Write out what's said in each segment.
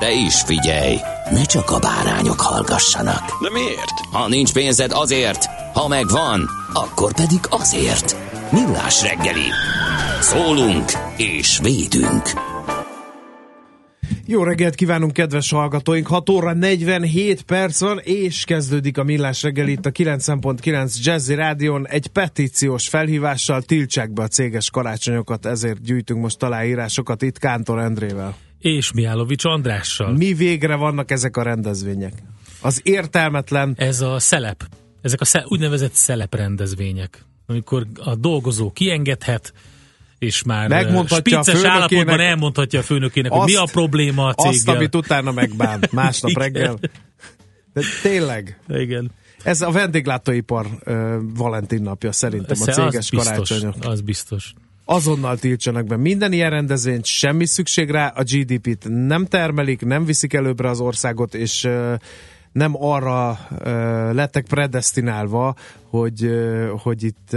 De is figyelj, ne csak a bárányok hallgassanak. De miért? Ha nincs pénzed azért, ha megvan, akkor pedig azért. Millás reggeli. Szólunk és védünk. Jó reggelt kívánunk, kedves hallgatóink! 6 óra 47 perc van, és kezdődik a Millás reggel itt a 9.9 Jazzy Rádion egy petíciós felhívással tiltsák be a céges karácsonyokat, ezért gyűjtünk most aláírásokat itt Kántor Endrével. És Mihálovics Andrással. Mi végre vannak ezek a rendezvények? Az értelmetlen... Ez a szelep. Ezek a sze- úgynevezett szelep rendezvények. Amikor a dolgozó kiengedhet, és már a spicces állapotban elmondhatja a főnökének, hogy mi a probléma a céggel. Azt, amit utána megbánt másnap Igen. reggel. De tényleg, Igen. ez a vendéglátóipar uh, Valentin napja szerintem a Esze- céges az biztos, karácsonyok. az biztos. Azonnal tiltsanak be minden ilyen rendezvényt, semmi szükség rá, a GDP-t nem termelik, nem viszik előbbre az országot, és nem arra lettek predestinálva, hogy, hogy itt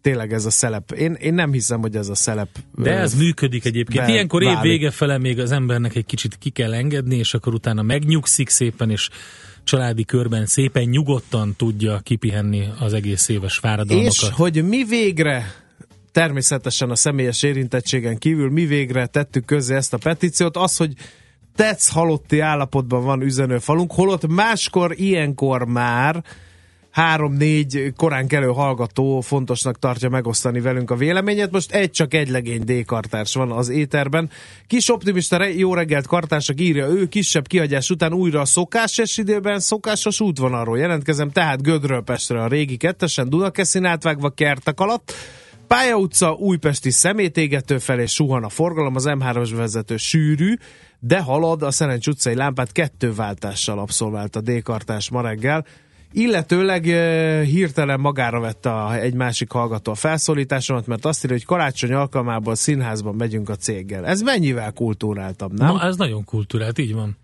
tényleg ez a szelep. Én, én nem hiszem, hogy ez a szelep. De ez működik egyébként. be- Ilyenkor év vége fele még az embernek egy kicsit ki kell engedni, és akkor utána megnyugszik szépen, és családi körben szépen nyugodtan tudja kipihenni az egész éves fáradalmakat. És hogy mi végre természetesen a személyes érintettségen kívül mi végre tettük közé ezt a petíciót, az, hogy tetsz halotti állapotban van üzenőfalunk, holott máskor ilyenkor már három-négy korán kelő hallgató fontosnak tartja megosztani velünk a véleményét. Most egy csak egy legény D-kartárs van az éterben. Kis optimista re- jó reggelt kartársak írja ő, kisebb kihagyás után újra a szokásos időben szokásos útvonalról jelentkezem, tehát Gödről Pestre a régi kettesen Dunakeszin átvágva kertek alatt. Pálya utca, Újpesti szemétégető felé suhan a forgalom, az M3-as vezető sűrű, de halad a Szerencs utcai lámpát kettő váltással abszolvált a D-kartás ma reggel. Illetőleg hirtelen magára vette a, egy másik hallgató a felszólításomat, mert azt írja, hogy karácsony alkalmából színházban megyünk a céggel. Ez mennyivel kultúráltabb, nem? Na, ez nagyon kultúrált, így van.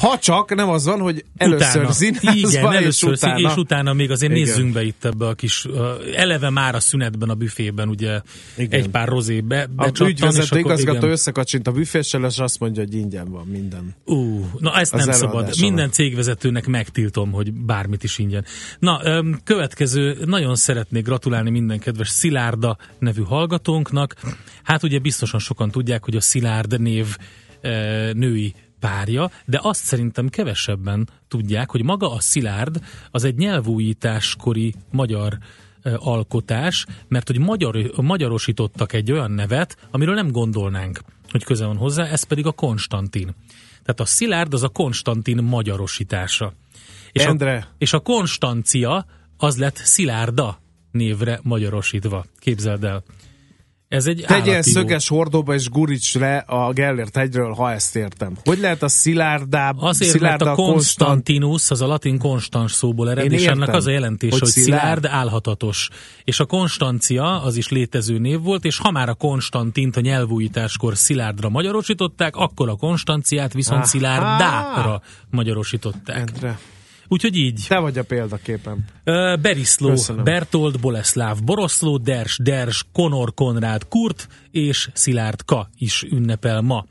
Ha csak nem az van, hogy először utána. színházba, Igen, és először utána... utána. és utána még azért Igen. nézzünk be itt ebbe a kis, uh, eleve már a szünetben a büfében, ugye Igen. egy pár rozé be, A becsattan, és ügyvezető igazgató igen. összekacsint a büféssel, és azt mondja, hogy ingyen van minden. Ú, na ezt Az nem szabad. Minden cégvezetőnek megtiltom, hogy bármit is ingyen. Na, öm, következő, nagyon szeretnék gratulálni minden kedves Szilárda nevű hallgatónknak. Hát ugye biztosan sokan tudják, hogy a Szilárd név női párja, de azt szerintem kevesebben tudják, hogy maga a Szilárd az egy nyelvújításkori magyar alkotás, mert hogy magyar, magyarosítottak egy olyan nevet, amiről nem gondolnánk, hogy köze van hozzá, ez pedig a Konstantin. Tehát a Szilárd az a Konstantin magyarosítása. És Endre. A, és a Konstancia az lett Szilárda névre magyarosítva. Képzeld el. Ez egy Tegyél szöges hordóba és guríts le a Gellért hegyről, ha ezt értem. Hogy lehet a szilárdább, Azért, mert szilárda a Konstantinus az a latin konstans szóból ered, és ennek az a jelentés, hogy hogy, szilárd. szilárd, állhatatos. És a Konstancia az is létező név volt, és ha már a Konstantint a nyelvújításkor szilárdra magyarosították, akkor a Konstanciát viszont Aha. szilárdára magyarosították. Endre, Úgyhogy így. te vagy a példaképem. Beriszló, Köszönöm. Bertold, Boleszláv, Boroszló, Ders, Ders, Konor, Konrád, Kurt és Szilárd K. is ünnepel ma.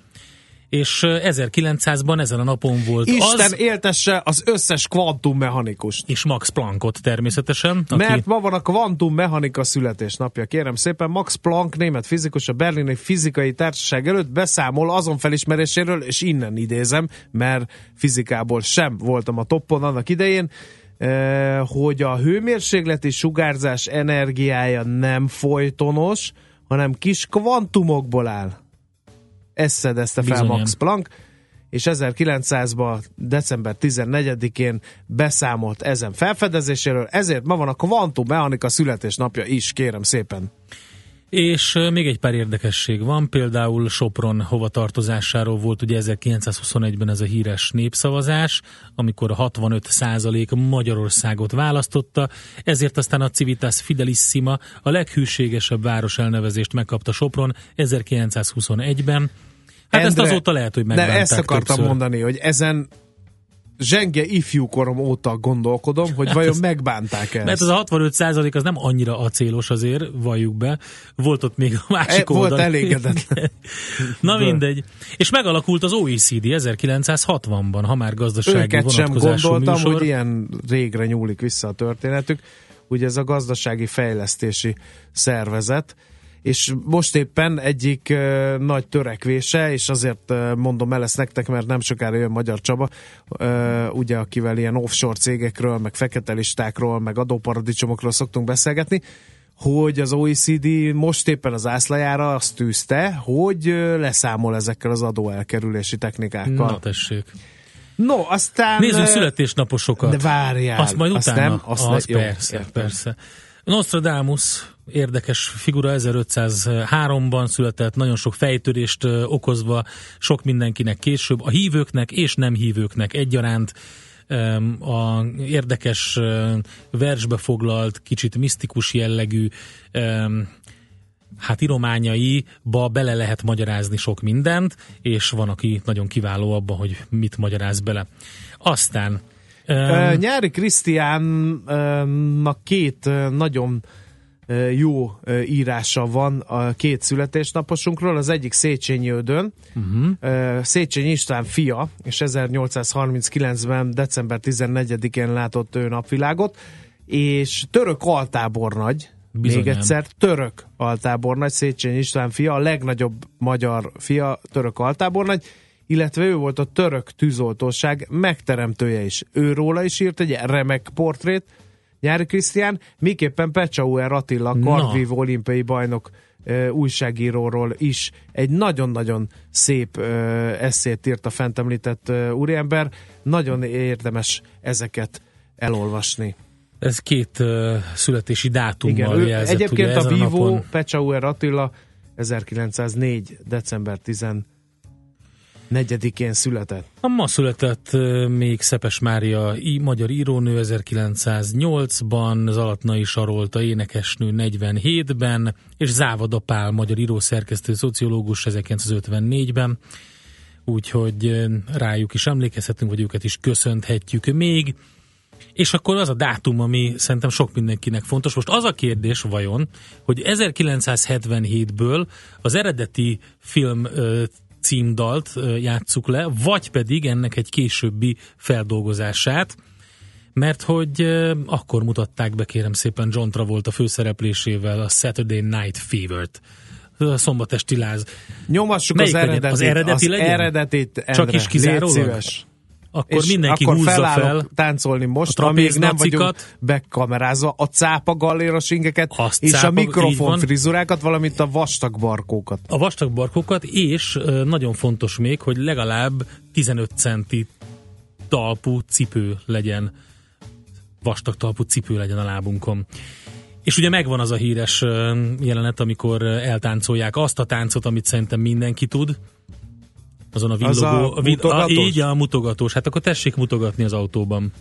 És 1900-ban ezen a napon volt Isten az, éltesse az összes kvantummechanikuszt. és Max Planckot természetesen, aki Mert ma van a kvantummechanika születésnapja. Kérem szépen, Max Planck, német fizikus, a Berlini Fizikai Társaság előtt beszámol azon felismeréséről, és innen idézem, mert fizikából sem voltam a toppon annak idején, eh, hogy a hőmérsékleti sugárzás energiája nem folytonos, hanem kis kvantumokból áll. Ezt szedezte fel Bizonyan. Max Planck, és 1900-ban, december 14-én beszámolt ezen felfedezéséről, ezért ma van a kvantummechanika születésnapja is, kérem szépen. És még egy pár érdekesség van, például Sopron hovatartozásáról volt ugye 1921-ben ez a híres népszavazás, amikor a 65% Magyarországot választotta, ezért aztán a Civitas Fidelissima a leghűségesebb város elnevezést megkapta Sopron 1921-ben. Hát ezt Endre, azóta lehet, hogy megbánták ezt akartam többször. mondani, hogy ezen zsenge ifjúkorom óta gondolkodom, hogy vajon ez- megbánták ezt. Mert az a 65 százalék az nem annyira acélos azért, valljuk be. Volt ott még a másik E, volt oldal. elégedetlen. Na mindegy. És megalakult az OECD 1960-ban, ha már gazdasági Őket sem gondoltam, műsor. hogy ilyen régre nyúlik vissza a történetük. Ugye ez a gazdasági fejlesztési szervezet, és most éppen egyik ö, nagy törekvése, és azért ö, mondom el ezt nektek, mert nem sokára jön Magyar Csaba, ö, ugye akivel ilyen offshore cégekről, meg fekete listákról, meg adóparadicsomokról szoktunk beszélgetni, hogy az OECD most éppen az ászlajára azt tűzte, hogy leszámol ezekkel az adóelkerülési technikákkal. Na tessék. No, aztán... Nézzünk születésnaposokat. De várjál. Azt majd azt utána. nem, azt az ne, jó, persze, értem. persze. Nostradamus, érdekes figura, 1503-ban született, nagyon sok fejtörést okozva, sok mindenkinek később, a hívőknek és nem hívőknek egyaránt a érdekes versbe foglalt, kicsit misztikus jellegű hát írományaiba bele lehet magyarázni sok mindent, és van, aki nagyon kiváló abban, hogy mit magyaráz bele. Aztán Ö, Nyári Krisztiánnak két nagyon jó írása van a két születésnaposunkról. Az egyik Széchenyi Ödön, uh-huh. Széchenyi István fia, és 1839-ben december 14-én látott ő napvilágot, és török altábornagy, Bizonyám. még egyszer, török altábornagy, Széchenyi István fia, a legnagyobb magyar fia, török altábornagy, illetve ő volt a török tűzoltóság megteremtője is. Őróla is írt egy remek portrét, Nyári Krisztián, miképpen Pecsauer Attila, kardvívó olimpiai bajnok ö, újságíróról is egy nagyon-nagyon szép ö, eszét írt a fent említett ö, úriember. Nagyon érdemes ezeket elolvasni. ez két uh, születési dátummal Igen, jelzett. egyébként ugye, a Vivo napon. Pecsauer Attila 1904. december 14-én született. A ma született még Szepes Mária magyar írónő 1908-ban, Zalatnai Sarolta énekesnő 47-ben, és Závada Pál magyar írószerkesztő szociológus 1954-ben. Úgyhogy rájuk is emlékezhetünk, vagy őket is köszönhetjük még. És akkor az a dátum, ami szerintem sok mindenkinek fontos. Most az a kérdés vajon, hogy 1977-ből az eredeti film címdalt játsszuk le, vagy pedig ennek egy későbbi feldolgozását, mert hogy akkor mutatták be kérem szépen John Travolta főszereplésével a Saturday Night Fever-t. A szombatesti láz. Nyomassuk Melyik az legyen? eredetit. Az eredeti az legyen? eredetit, Endre, Csak is kizárólag? Akkor és mindenki akkor húzza fel. táncolni most, a amíg nem vagyunk bekamerázva, a cápa galléros ingeket, Azt és cápa- a mikrofon frizurákat, valamint a vastag barkókat. a vastag barkókat, és nagyon fontos még, hogy legalább 15 centi talpú cipő legyen, vastag talpú cipő legyen a lábunkon. És ugye megvan az a híres jelenet, amikor eltáncolják azt a táncot, amit szerintem mindenki tud, azon a Az villogó, a vid- mutogatós? így a mutogatós. Hát akkor tessék mutogatni az autóban.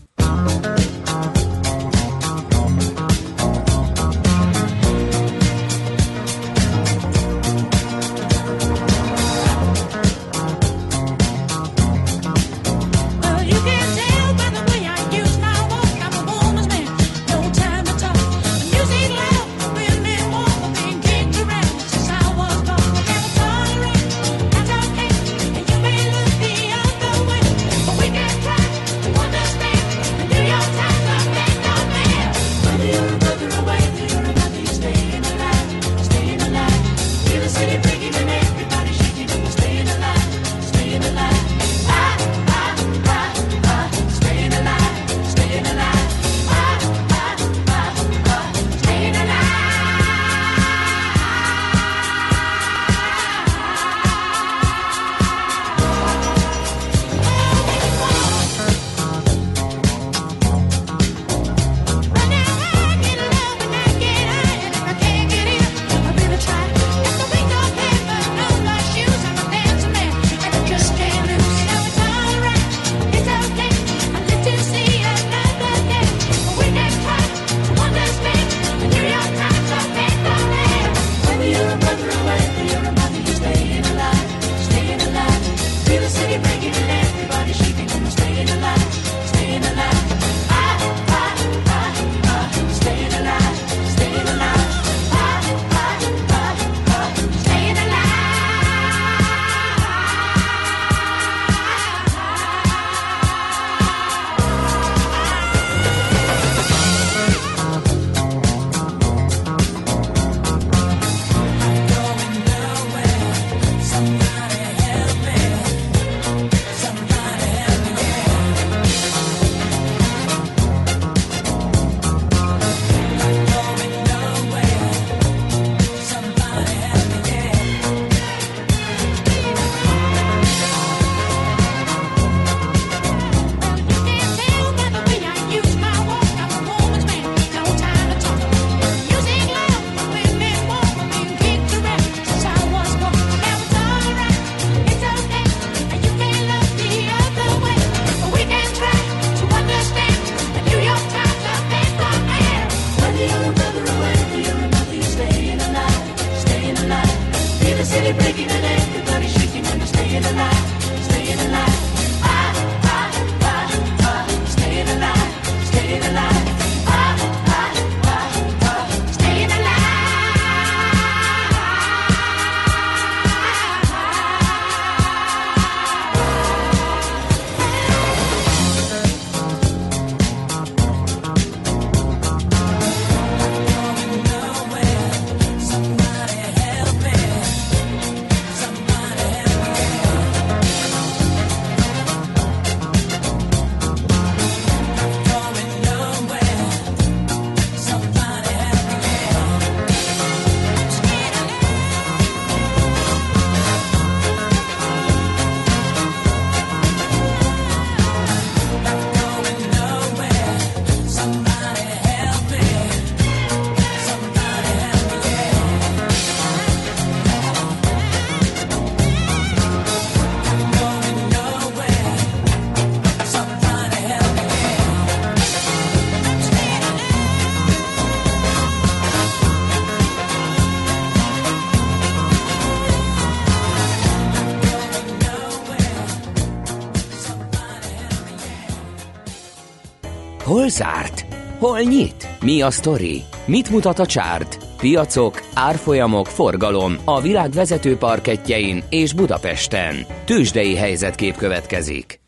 Zárt? Hol nyit? Mi a sztori? Mit mutat a csárt? Piacok, árfolyamok, forgalom a világ vezető parketjein és Budapesten. Tősdei helyzetkép következik.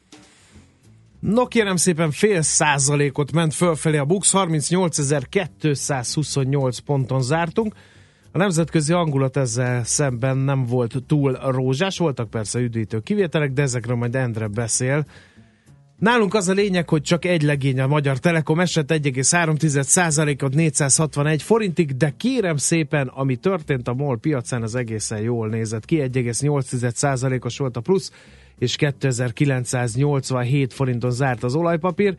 No kérem szépen fél százalékot ment fölfelé a Bux, 38.228 ponton zártunk. A nemzetközi hangulat ezzel szemben nem volt túl rózsás, voltak persze üdvítő kivételek, de ezekről majd Endre beszél. Nálunk az a lényeg, hogy csak egy legény a Magyar Telekom esett 1,3%-ot 461 forintig, de kérem szépen, ami történt a MOL piacán, az egészen jól nézett ki, 1,8%-os volt a plusz, és 2987 forinton zárt az olajpapír.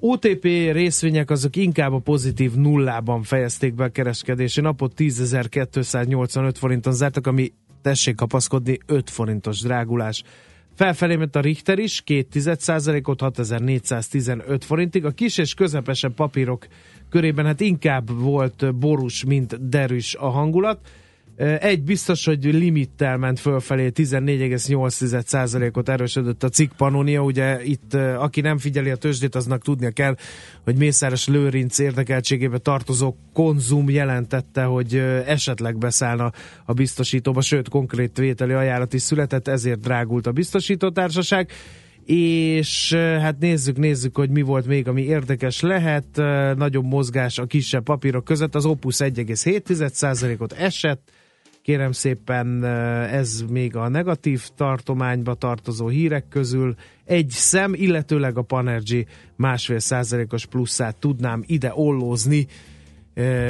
OTP részvények azok inkább a pozitív nullában fejezték be a kereskedési napot, 10.285 forinton zártak, ami tessék kapaszkodni 5 forintos drágulás. Felfelé ment a Richter is, 2,1%-ot 6415 forintig. A kis és közepesebb papírok körében hát inkább volt borús, mint derűs a hangulat. Egy biztos, hogy limittel ment fölfelé, 14,8%-ot erősödött a cikk Pannonia. Ugye itt, aki nem figyeli a tőzsdét, aznak tudnia kell, hogy Mészáros Lőrinc érdekeltségébe tartozó konzum jelentette, hogy esetleg beszállna a biztosítóba, sőt konkrét vételi ajánlat is született, ezért drágult a biztosítótársaság és hát nézzük, nézzük, hogy mi volt még, ami érdekes lehet. Nagyobb mozgás a kisebb papírok között. Az Opus 1,7%-ot esett, kérem szépen ez még a negatív tartományba tartozó hírek közül egy szem, illetőleg a Panergy másfél százalékos pluszát tudnám ide ollózni,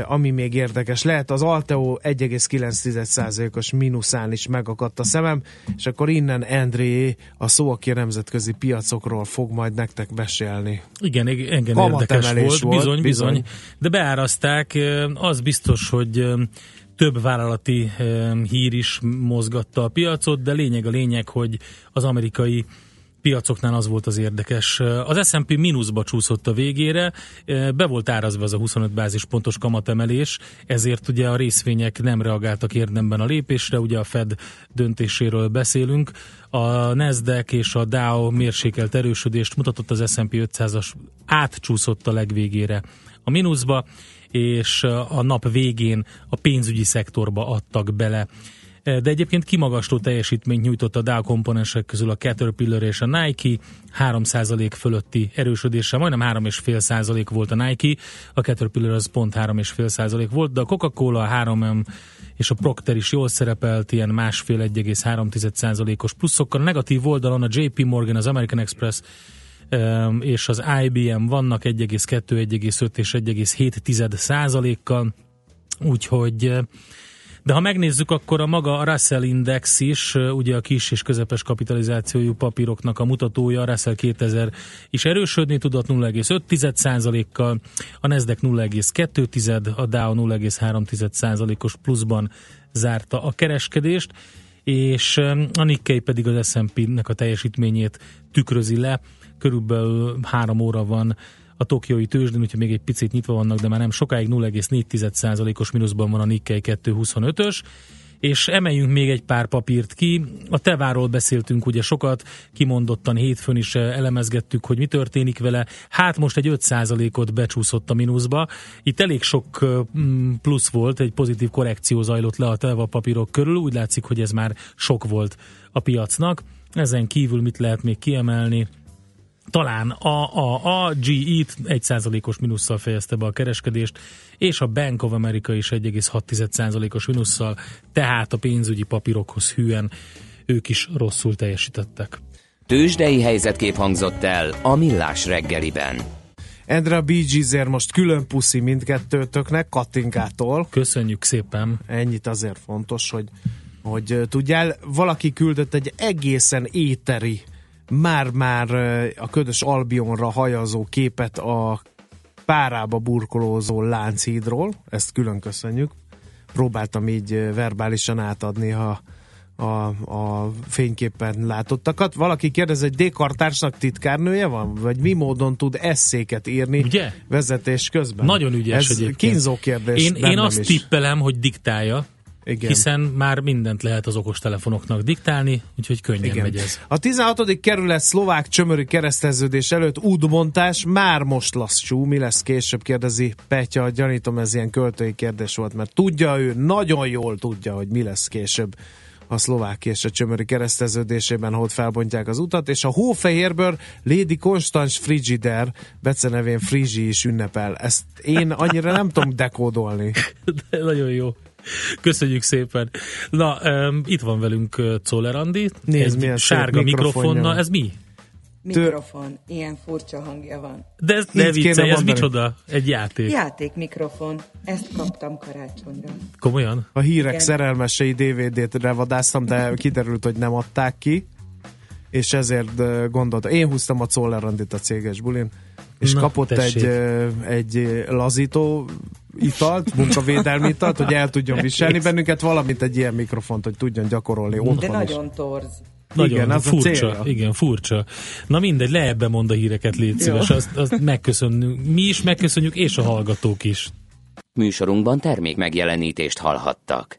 ami még érdekes lehet, az Alteo 1,9%-os mínuszán is megakadt a szemem, és akkor innen André a szó, aki a nemzetközi piacokról fog majd nektek besélni. Igen, engem Kamatemelés érdekes volt, volt, bizony, bizony, bizony. De beáraszták, az biztos, hogy több vállalati hír is mozgatta a piacot, de lényeg a lényeg, hogy az amerikai piacoknál az volt az érdekes. Az S&P mínuszba csúszott a végére, be volt árazva az a 25 bázispontos kamatemelés, ezért ugye a részvények nem reagáltak érdemben a lépésre, ugye a Fed döntéséről beszélünk. A Nasdaq és a Dow mérsékelt erősödést mutatott, az S&P 500-as átcsúszott a legvégére a mínuszba, és a nap végén a pénzügyi szektorba adtak bele. De egyébként kimagasló teljesítményt nyújtott a Dow komponensek közül a Caterpillar és a Nike, 3% fölötti erősödéssel, majdnem 3,5% volt a Nike, a Caterpillar az pont 3,5% volt, de a Coca-Cola, a 3M és a Procter is jól szerepelt, ilyen másfél 1,3%-os pluszokkal. A negatív oldalon a JP Morgan, az American Express és az IBM vannak 1,2, 1,5 és 1,7 százalékkal, úgyhogy de ha megnézzük, akkor a maga a Russell Index is, ugye a kis és közepes kapitalizációjú papíroknak a mutatója, a Russell 2000 is erősödni tudott 0,5%-kal, a Nasdaq 0,2, a Dow 0,3%-os pluszban zárta a kereskedést, és a Nikkei pedig az S&P-nek a teljesítményét tükrözi le, körülbelül három óra van a tokiói tőzsdén, úgyhogy még egy picit nyitva vannak, de már nem sokáig 0,4%-os mínuszban van a Nikkei 225-ös, és emeljünk még egy pár papírt ki. A Teváról beszéltünk ugye sokat, kimondottan hétfőn is elemezgettük, hogy mi történik vele. Hát most egy 5%-ot becsúszott a mínuszba. Itt elég sok mm, plusz volt, egy pozitív korrekció zajlott le a Teva papírok körül. Úgy látszik, hogy ez már sok volt a piacnak. Ezen kívül mit lehet még kiemelni? Talán a, a, a GE-t 1%-os minusszal fejezte be a kereskedést, és a Bank of America is 1,6%-os minusszal, tehát a pénzügyi papírokhoz hűen ők is rosszul teljesítettek. Tősdei helyzetkép hangzott el a Millás reggeliben. Endre a Bee Gees-ért most külön puszi mindkettőtöknek, Katinkától. Köszönjük szépen! Ennyit azért fontos, hogy, hogy tudjál. Valaki küldött egy egészen éteri már-már a ködös Albionra hajazó képet a párába burkolózó Lánchídról, ezt külön köszönjük. Próbáltam így verbálisan átadni a, a, a fényképpen látottakat. Valaki kérdez, hogy D-kartársnak titkárnője van? Vagy mi módon tud eszéket írni Ugye? vezetés közben? Nagyon ügyes Ez egyébként. kínzó kérdés Én, én azt is. tippelem, hogy diktálja, Igen. hiszen már mindent lehet az okostelefonoknak diktálni, úgyhogy könnyen Igen. megy ez. A 16. kerület szlovák csömöri kereszteződés előtt útbontás már most lassú. Mi lesz később, kérdezi Petya. Gyanítom, ez ilyen költői kérdés volt, mert tudja ő, nagyon jól tudja, hogy mi lesz később a szlovák és a csömöri kereszteződésében, hogy felbontják az utat, és a Hófehérből Lady Konstanz Frigider, becenevén Frigi is ünnepel. Ezt én annyira nem tudom dekódolni. De nagyon jó. Köszönjük szépen. Na, um, itt van velünk Czoller Andi. Nézd, milyen sárga van. Ez mi? Mikrofon. Ilyen furcsa hangja van. De ez Így ne viccelj, ez mondani. micsoda? Egy játék. Játékmikrofon. Ezt kaptam karácsonyra. Komolyan? A hírek Igen. szerelmesei DVD-t revadáztam, de kiderült, hogy nem adták ki, és ezért gondoltam. Én húztam a Czoller Andit a céges bulin, és Na, kapott tessék. egy, egy lazító italt, munkavédelmi italt, hogy el tudjon viselni bennünket, valamint egy ilyen mikrofont, hogy tudjon gyakorolni De otthon is. nagyon torz. Nagyon Igen, az a furcsa. célja. igen, furcsa. Na mindegy, le ebbe mond a híreket, légy szíves. Azt, azt megköszönjük. Mi is megköszönjük, és a hallgatók is. Műsorunkban termék megjelenítést hallhattak.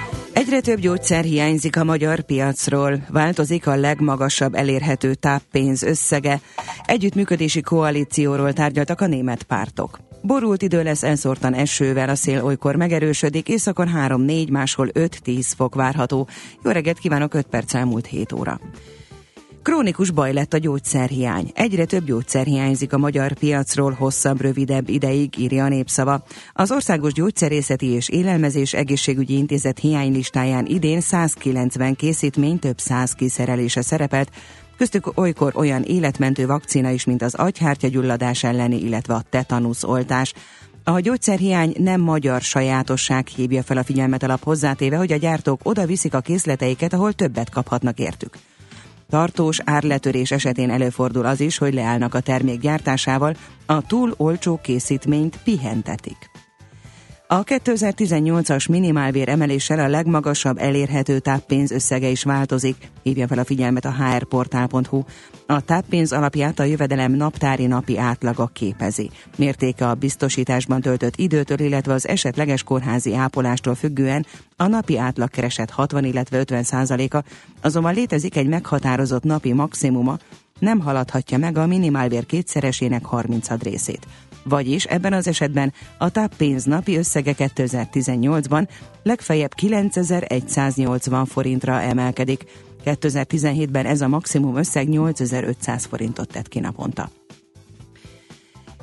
Egyre több gyógyszer hiányzik a magyar piacról. Változik a legmagasabb elérhető táppénz összege. Együttműködési koalícióról tárgyaltak a német pártok. Borult idő lesz elszórtan esővel, a szél olykor megerősödik, északon 3-4, máshol 5-10 fok várható. Jó reggelt kívánok, 5 perc elmúlt 7 óra. Krónikus baj lett a gyógyszerhiány. Egyre több gyógyszer hiányzik a magyar piacról hosszabb, rövidebb ideig, írja a népszava. Az Országos Gyógyszerészeti és Élelmezés Egészségügyi Intézet hiánylistáján idén 190 készítmény több száz kiszerelése szerepelt, köztük olykor olyan életmentő vakcina is, mint az agyhártyagyulladás elleni, illetve a tetanusz oltás. A gyógyszerhiány nem magyar sajátosság, hívja fel a figyelmet alap hozzátéve, hogy a gyártók oda viszik a készleteiket, ahol többet kaphatnak értük. Tartós árletörés esetén előfordul az is, hogy leállnak a termék gyártásával, a túl olcsó készítményt pihentetik. A 2018-as minimálbér emeléssel a legmagasabb elérhető táppénz összege is változik, hívja fel a figyelmet a hrportál.hu. A táppénz alapját a jövedelem naptári napi átlaga képezi. Mértéke a biztosításban töltött időtől, illetve az esetleges kórházi ápolástól függően a napi átlag keresett 60, illetve 50 százaléka, azonban létezik egy meghatározott napi maximuma, nem haladhatja meg a minimálbér kétszeresének 30 részét. Vagyis ebben az esetben a táppénz napi összege 2018-ban legfeljebb 9180 forintra emelkedik. 2017-ben ez a maximum összeg 8500 forintot tett ki naponta.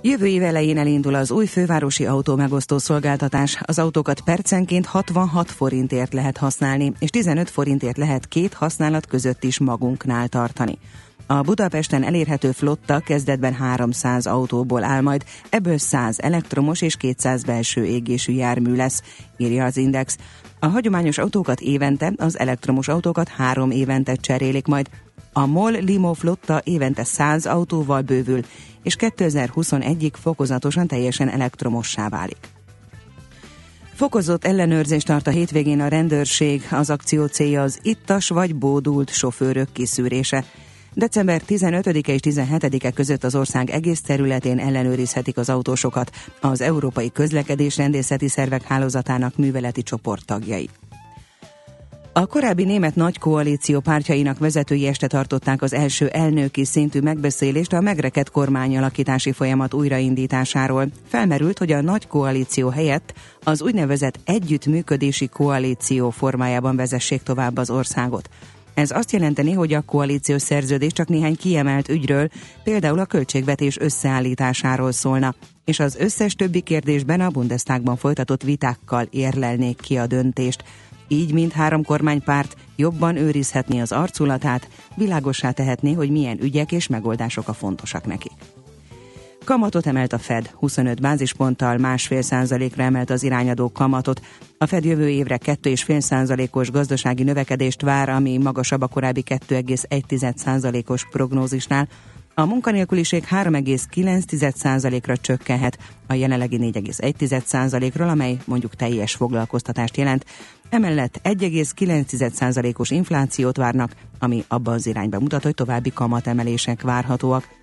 Jövő év elején elindul az új fővárosi autó megosztó szolgáltatás. Az autókat percenként 66 forintért lehet használni, és 15 forintért lehet két használat között is magunknál tartani. A Budapesten elérhető flotta kezdetben 300 autóból áll majd, ebből 100 elektromos és 200 belső égésű jármű lesz, írja az Index. A hagyományos autókat évente, az elektromos autókat három évente cserélik majd. A MOL Limo flotta évente 100 autóval bővül, és 2021-ig fokozatosan teljesen elektromossá válik. Fokozott ellenőrzést tart a hétvégén a rendőrség, az akció célja az ittas vagy bódult sofőrök kiszűrése. December 15 és 17-e között az ország egész területén ellenőrizhetik az autósokat az Európai Közlekedés Rendészeti Szervek Hálózatának műveleti csoport tagjai. A korábbi német nagy koalíció pártjainak vezetői este tartották az első elnöki szintű megbeszélést a megrekedt kormányalakítási folyamat újraindításáról. Felmerült, hogy a nagy koalíció helyett az úgynevezett együttműködési koalíció formájában vezessék tovább az országot. Ez azt jelenteni, hogy a koalíciós szerződés csak néhány kiemelt ügyről, például a költségvetés összeállításáról szólna, és az összes többi kérdésben a Bundestagban folytatott vitákkal érlelnék ki a döntést. Így mindhárom kormánypárt jobban őrizhetné az arculatát, világossá tehetné, hogy milyen ügyek és megoldások a fontosak nekik. Kamatot emelt a Fed 25 bázisponttal, másfél százalékra emelt az irányadó kamatot. A Fed jövő évre 2,5 százalékos gazdasági növekedést vár, ami magasabb a korábbi 2,1 százalékos prognózisnál. A munkanélküliség 3,9%-ra csökkenhet a jelenlegi 4,1%-ról, amely mondjuk teljes foglalkoztatást jelent. Emellett 1,9%-os inflációt várnak, ami abban az irányba mutat, hogy további kamatemelések várhatóak.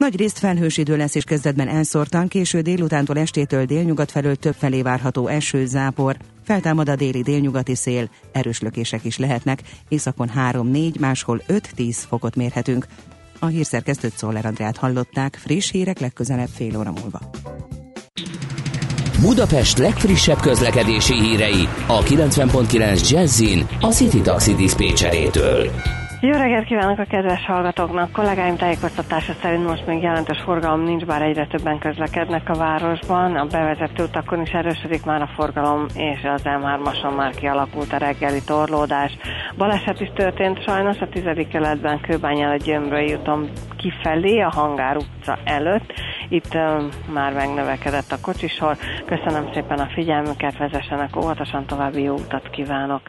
Nagy részt felhős idő lesz és kezdetben elszórtan, késő délutántól estétől délnyugat felől többfelé várható eső, zápor, feltámad a déli délnyugati szél, erős lökések is lehetnek, északon 3-4, máshol 5-10 fokot mérhetünk. A hírszerkesztőt Szoller Andrát hallották, friss hírek legközelebb fél óra múlva. Budapest legfrissebb közlekedési hírei a 90.9 Jazzin a City Taxi Dispécsejétől. Jó reggelt kívánok a kedves hallgatóknak! Kollégáim tájékoztatása szerint most még jelentős forgalom nincs, bár egyre többen közlekednek a városban. A bevezető utakon is erősödik már a forgalom, és az M3-ason már kialakult a reggeli torlódás. Baleset is történt sajnos a 10. keletben Kőbányán a Gyömrői úton kifelé, a Hangár utca előtt. Itt uh, már megnövekedett a kocsisor. Köszönöm szépen a figyelmüket, vezessenek óvatosan, további jó utat kívánok!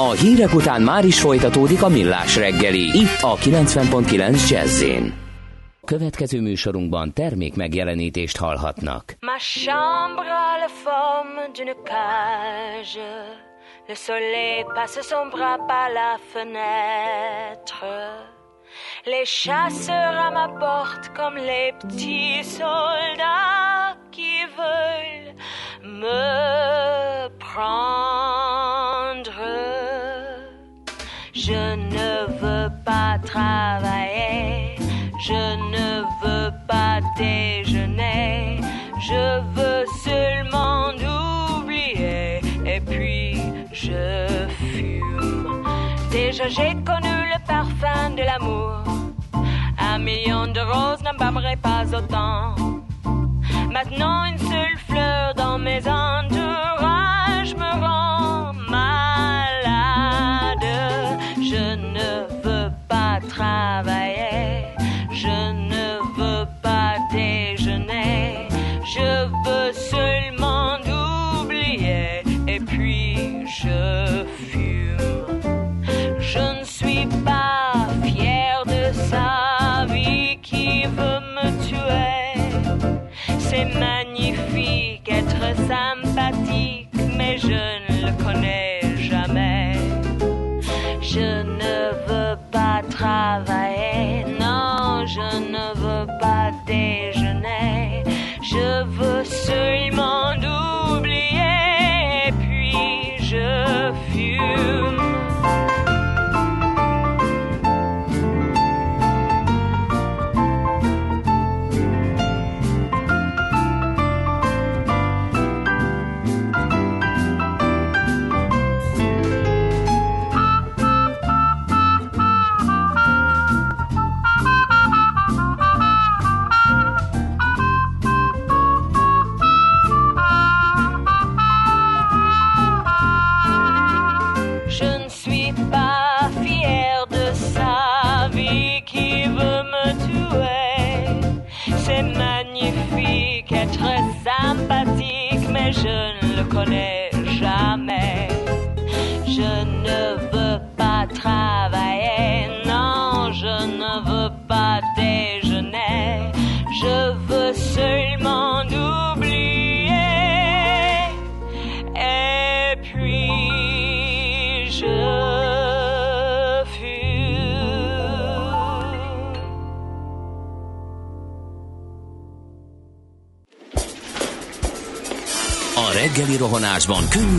A hírek után már is folytatódik a millás reggeli, itt a 90.9 Jazzin. Következő műsorunkban termék megjelenítést hallhatnak. Ma chambre la forme d'une cage. Le soleil passe son bras par la fenêtre. Les chasseurs à ma porte comme les petits soldats qui veulent me prendre. Je ne veux pas travailler, je ne veux pas déjeuner, je veux seulement oublier et puis je fume. Déjà j'ai connu le parfum de l'amour, un million de roses n'embâmerait pas autant. Maintenant une seule fleur dans mes entourages me rend Je ne veux pas travailler,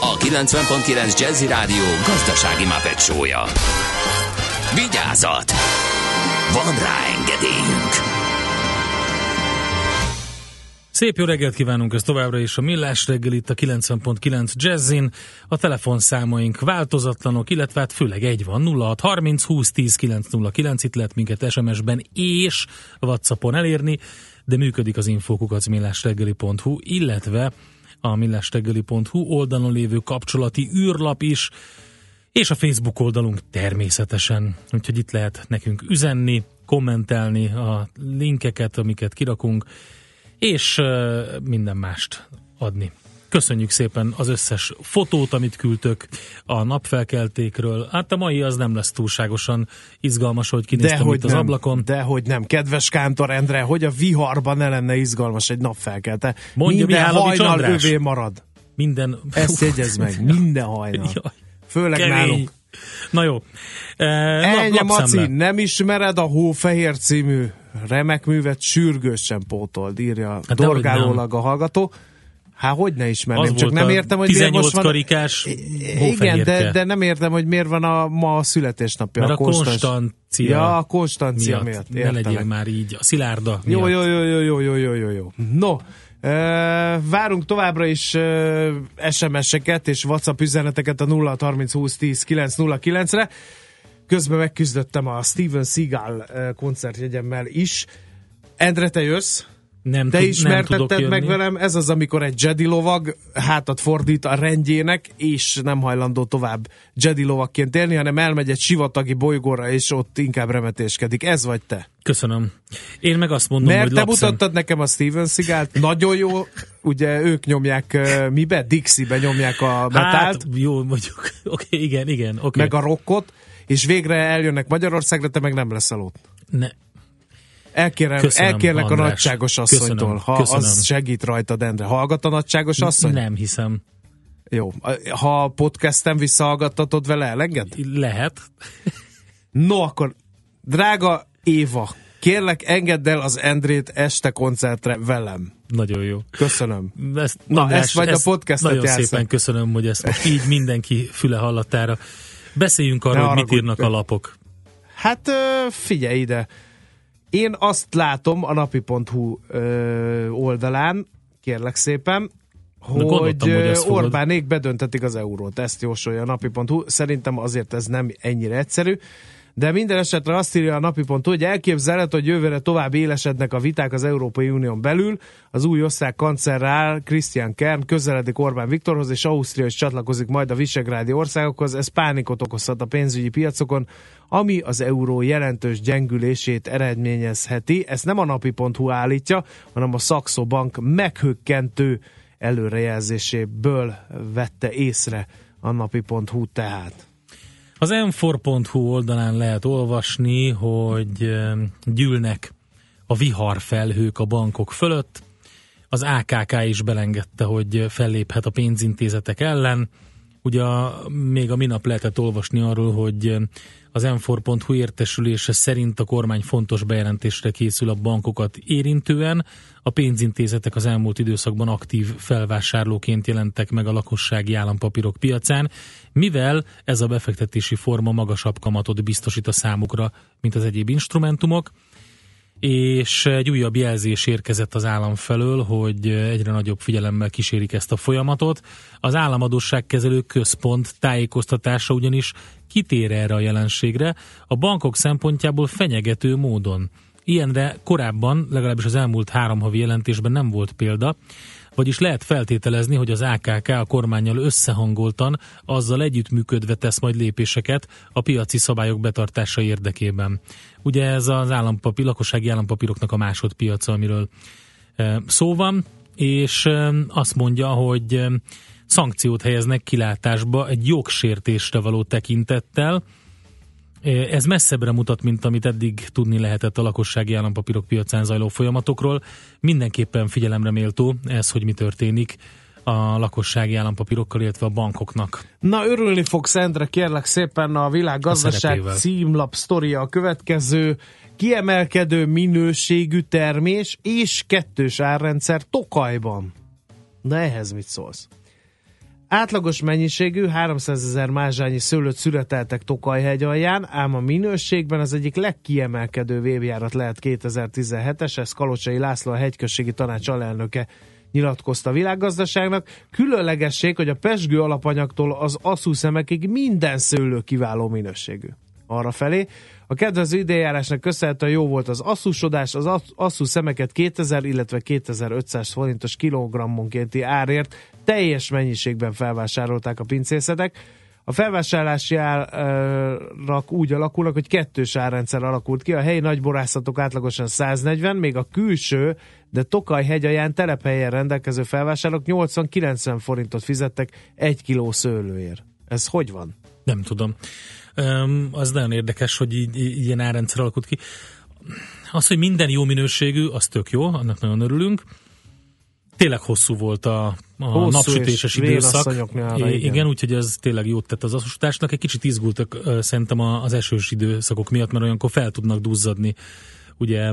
a 90.9 Jazzy Rádió gazdasági mapetsója. Vigyázat! Van rá engedélyünk! Szép jó reggelt kívánunk, ez továbbra is a Millás reggel itt a 90.9 Jazzin. A telefonszámaink változatlanok, illetve hát főleg egy van, 06 30 20 10 909, itt lehet minket SMS-ben és Whatsappon elérni, de működik az infókukat millásreggeli.hu, illetve a millásreggeli.hu oldalon lévő kapcsolati űrlap is, és a Facebook oldalunk természetesen. Úgyhogy itt lehet nekünk üzenni, kommentelni a linkeket, amiket kirakunk, és minden mást adni. Köszönjük szépen az összes fotót, amit küldtök a napfelkeltékről. Hát a mai az nem lesz túlságosan izgalmas, hogy kinéztem Dehogy itt az nem, ablakon. Dehogy nem. Kedves Kántor Endre, hogy a viharban ne lenne izgalmas egy napfelkelte. Mondja Minden Mihálovics hajnal András. övé marad. Minden... Ezt jegyez meg. Minden hajnal. Jaj, Főleg kemény. nálunk. Na jó. E, Ennyi, Maci, nem ismered a Hófehér című remek művet, sürgősen pótold, írja Hát dorgálólag a hallgató. Hát hogy ne ismerném, Az csak nem értem, hogy miért 18 most van... karikás Igen, de, de nem értem, hogy miért van a, ma a születésnapja. Mert a Konstanz- konstancia Ja, a konstancia miatt. miatt. Ne legyél már így. A szilárda Jó, miatt. jó, jó, jó, jó, jó, jó, jó, jó. No, várunk továbbra is SMS-eket és WhatsApp üzeneteket a 0 30 20 10 909 re Közben megküzdöttem a Steven Seagal koncertjegyemmel is. Endre, te jössz? Nem, Te nem ismertetted jönni. meg velem, ez az, amikor egy Jedi lovag hátat fordít a rendjének, és nem hajlandó tovább Jedi lovagként élni, hanem elmegy egy sivatagi bolygóra, és ott inkább remetéskedik. Ez vagy te. Köszönöm. Én meg azt mondom, Mert hogy te lapszem. mutattad nekem a Steven Seagalt, nagyon jó, ugye ők nyomják, uh, mibe? Dixie-be nyomják a metált, Hát, jó, mondjuk. Oké, okay, igen, igen, oké. meg a rockot, és végre eljönnek Magyarországra, te meg nem leszel ott. Ne, Elkérem, Köszönöm, elkérlek a András. nagyságos asszonytól, Köszönöm, ha köszönöm. az segít rajtad, Endre. Hallgat a nagyságos asszony? nem hiszem. Jó. Ha a podcasten visszahallgattatod vele, elenged? Lehet. No, akkor drága Éva, kérlek engedd el az Endrét este koncertre velem. Nagyon jó. Köszönöm. Ezt, Na, ezt vagy a podcastet Nagyon játszol. szépen köszönöm, hogy ezt most így mindenki füle hallatára. Beszéljünk arról, hogy mit írnak a lapok. Hát figyelj ide. Én azt látom a napi.hu ö, oldalán, kérlek szépen, hogy, hogy ezt fogod. Orbánék bedöntetik az eurót. Ezt jósolja a napi.hu. Szerintem azért ez nem ennyire egyszerű. De minden esetre azt írja a napi.hu, hogy elképzelhető, hogy jövőre tovább élesednek a viták az Európai Unión belül. Az új osztrák kancerrál Christian Kern közeledik Orbán Viktorhoz, és Ausztria is csatlakozik majd a visegrádi országokhoz. Ez pánikot okozhat a pénzügyi piacokon, ami az euró jelentős gyengülését eredményezheti. Ezt nem a napi.hu állítja, hanem a Saxo Bank meghökkentő előrejelzéséből vette észre a napi.hu tehát. Az m4.hu oldalán lehet olvasni, hogy gyűlnek a viharfelhők a bankok fölött. Az AKK is belengedte, hogy felléphet a pénzintézetek ellen. Ugye még a minap lehetett olvasni arról, hogy az m4.hu értesülése szerint a kormány fontos bejelentésre készül a bankokat érintően. A pénzintézetek az elmúlt időszakban aktív felvásárlóként jelentek meg a lakossági állampapírok piacán, mivel ez a befektetési forma magasabb kamatot biztosít a számukra, mint az egyéb instrumentumok és egy újabb jelzés érkezett az állam felől, hogy egyre nagyobb figyelemmel kísérik ezt a folyamatot. Az államadóságkezelő központ tájékoztatása ugyanis kitér erre a jelenségre, a bankok szempontjából fenyegető módon. Ilyenre korábban, legalábbis az elmúlt három havi jelentésben nem volt példa, vagyis lehet feltételezni, hogy az AKK a kormányjal összehangoltan, azzal együttműködve tesz majd lépéseket a piaci szabályok betartása érdekében. Ugye ez az állampapír, lakossági állampapíroknak a másodpiaca, amiről e, szó van, és e, azt mondja, hogy e, szankciót helyeznek kilátásba egy jogsértésre való tekintettel, ez messzebbre mutat, mint amit eddig tudni lehetett a lakossági állampapírok piacán zajló folyamatokról. Mindenképpen figyelemre méltó ez, hogy mi történik a lakossági állampapírokkal, illetve a bankoknak. Na, örülni fogsz, Endre, kérlek szépen a világgazdaság szerepével. címlap sztoria a következő. Kiemelkedő minőségű termés és kettős árrendszer Tokajban. Na ehhez mit szólsz? Átlagos mennyiségű 300 ezer mázsányi szőlőt születeltek Tokajhegy alján, ám a minőségben az egyik legkiemelkedő évjárat lehet 2017-es, ez Kalocsai László a hegyközségi tanács alelnöke nyilatkozta a világgazdaságnak. Különlegesség, hogy a pesgő alapanyagtól az asszú szemekig minden szőlő kiváló minőségű. Arra felé. A kedvező időjárásnak köszönhetően jó volt az asszúsodás, az asszú szemeket 2000, illetve 2500 forintos kilogrammonkénti árért teljes mennyiségben felvásárolták a pincészetek. A felvásárlási árak úgy alakulnak, hogy kettős árrendszer alakult ki. A helyi nagyborászatok átlagosan 140, még a külső, de Tokaj hegyaján telephelyen rendelkező felvásárlók 80-90 forintot fizettek egy kiló szőlőért. Ez hogy van? Nem tudom. Um, az nagyon érdekes, hogy így, így ilyen árrendszer alakult ki. Az, hogy minden jó minőségű, az tök jó, annak nagyon örülünk. Tényleg hosszú volt a, a Hosszú napsütéses és időszak. nyára, igen. igen, úgyhogy ez tényleg jót tett az asszustásnak. Egy kicsit izgultak szerintem az esős időszakok miatt, mert olyankor fel tudnak duzzadni ugye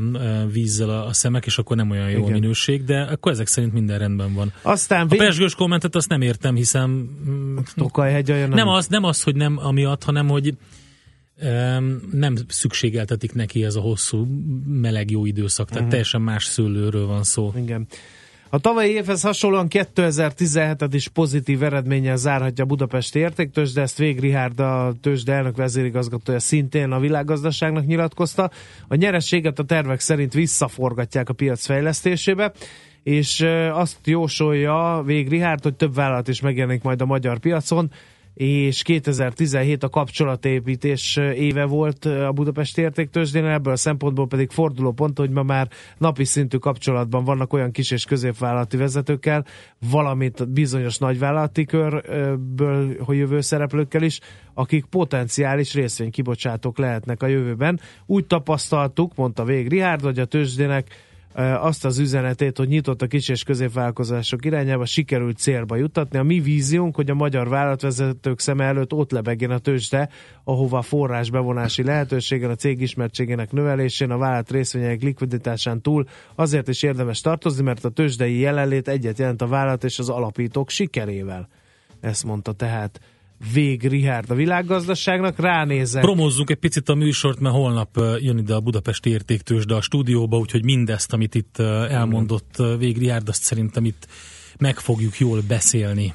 vízzel a, szemek, és akkor nem olyan jó Igen. a minőség, de akkor ezek szerint minden rendben van. Aztán A vég... persgős kommentet azt nem értem, hiszen mm, Tokaj hegyaján nem az, nem az, hogy nem amiatt, hanem hogy nem szükségeltetik neki ez a hosszú, meleg jó időszak, tehát uh-huh. teljesen más szőlőről van szó. Igen. A tavalyi évhez hasonlóan 2017-et is pozitív eredménnyel zárhatja a budapesti értéktős, de ezt Vég Rihárd, a tőzsde elnök vezérigazgatója szintén a világgazdaságnak nyilatkozta. A nyerességet a tervek szerint visszaforgatják a piac fejlesztésébe, és azt jósolja Vég Rihárd, hogy több vállalat is megjelenik majd a magyar piacon, és 2017 a kapcsolatépítés éve volt a Budapesti Értéktőzsdén, ebből a szempontból pedig forduló pont, hogy ma már napi szintű kapcsolatban vannak olyan kis és középvállalati vezetőkkel, valamint bizonyos nagyvállalati körből hogy jövő szereplőkkel is, akik potenciális részvénykibocsátók lehetnek a jövőben. Úgy tapasztaltuk, mondta Vég Rihárd, hogy a tőzsdének azt az üzenetét, hogy nyitott a kis és középvállalkozások irányába, sikerült célba juttatni. A mi víziónk, hogy a magyar vállalatvezetők szeme előtt ott lebegjen a tőzsde, ahova forrás bevonási lehetőségen, a cég ismertségének növelésén, a vállalat részvények likviditásán túl azért is érdemes tartozni, mert a tőzsdei jelenlét egyet jelent a vállalat és az alapítók sikerével. Ezt mondta tehát Vég Rihárd a világgazdaságnak, ránézek. Promózzunk egy picit a műsort, mert holnap jön ide a Budapesti Értéktősde a stúdióba, úgyhogy mindezt, amit itt elmondott ö, Végri Árd, azt szerintem itt meg fogjuk jól beszélni.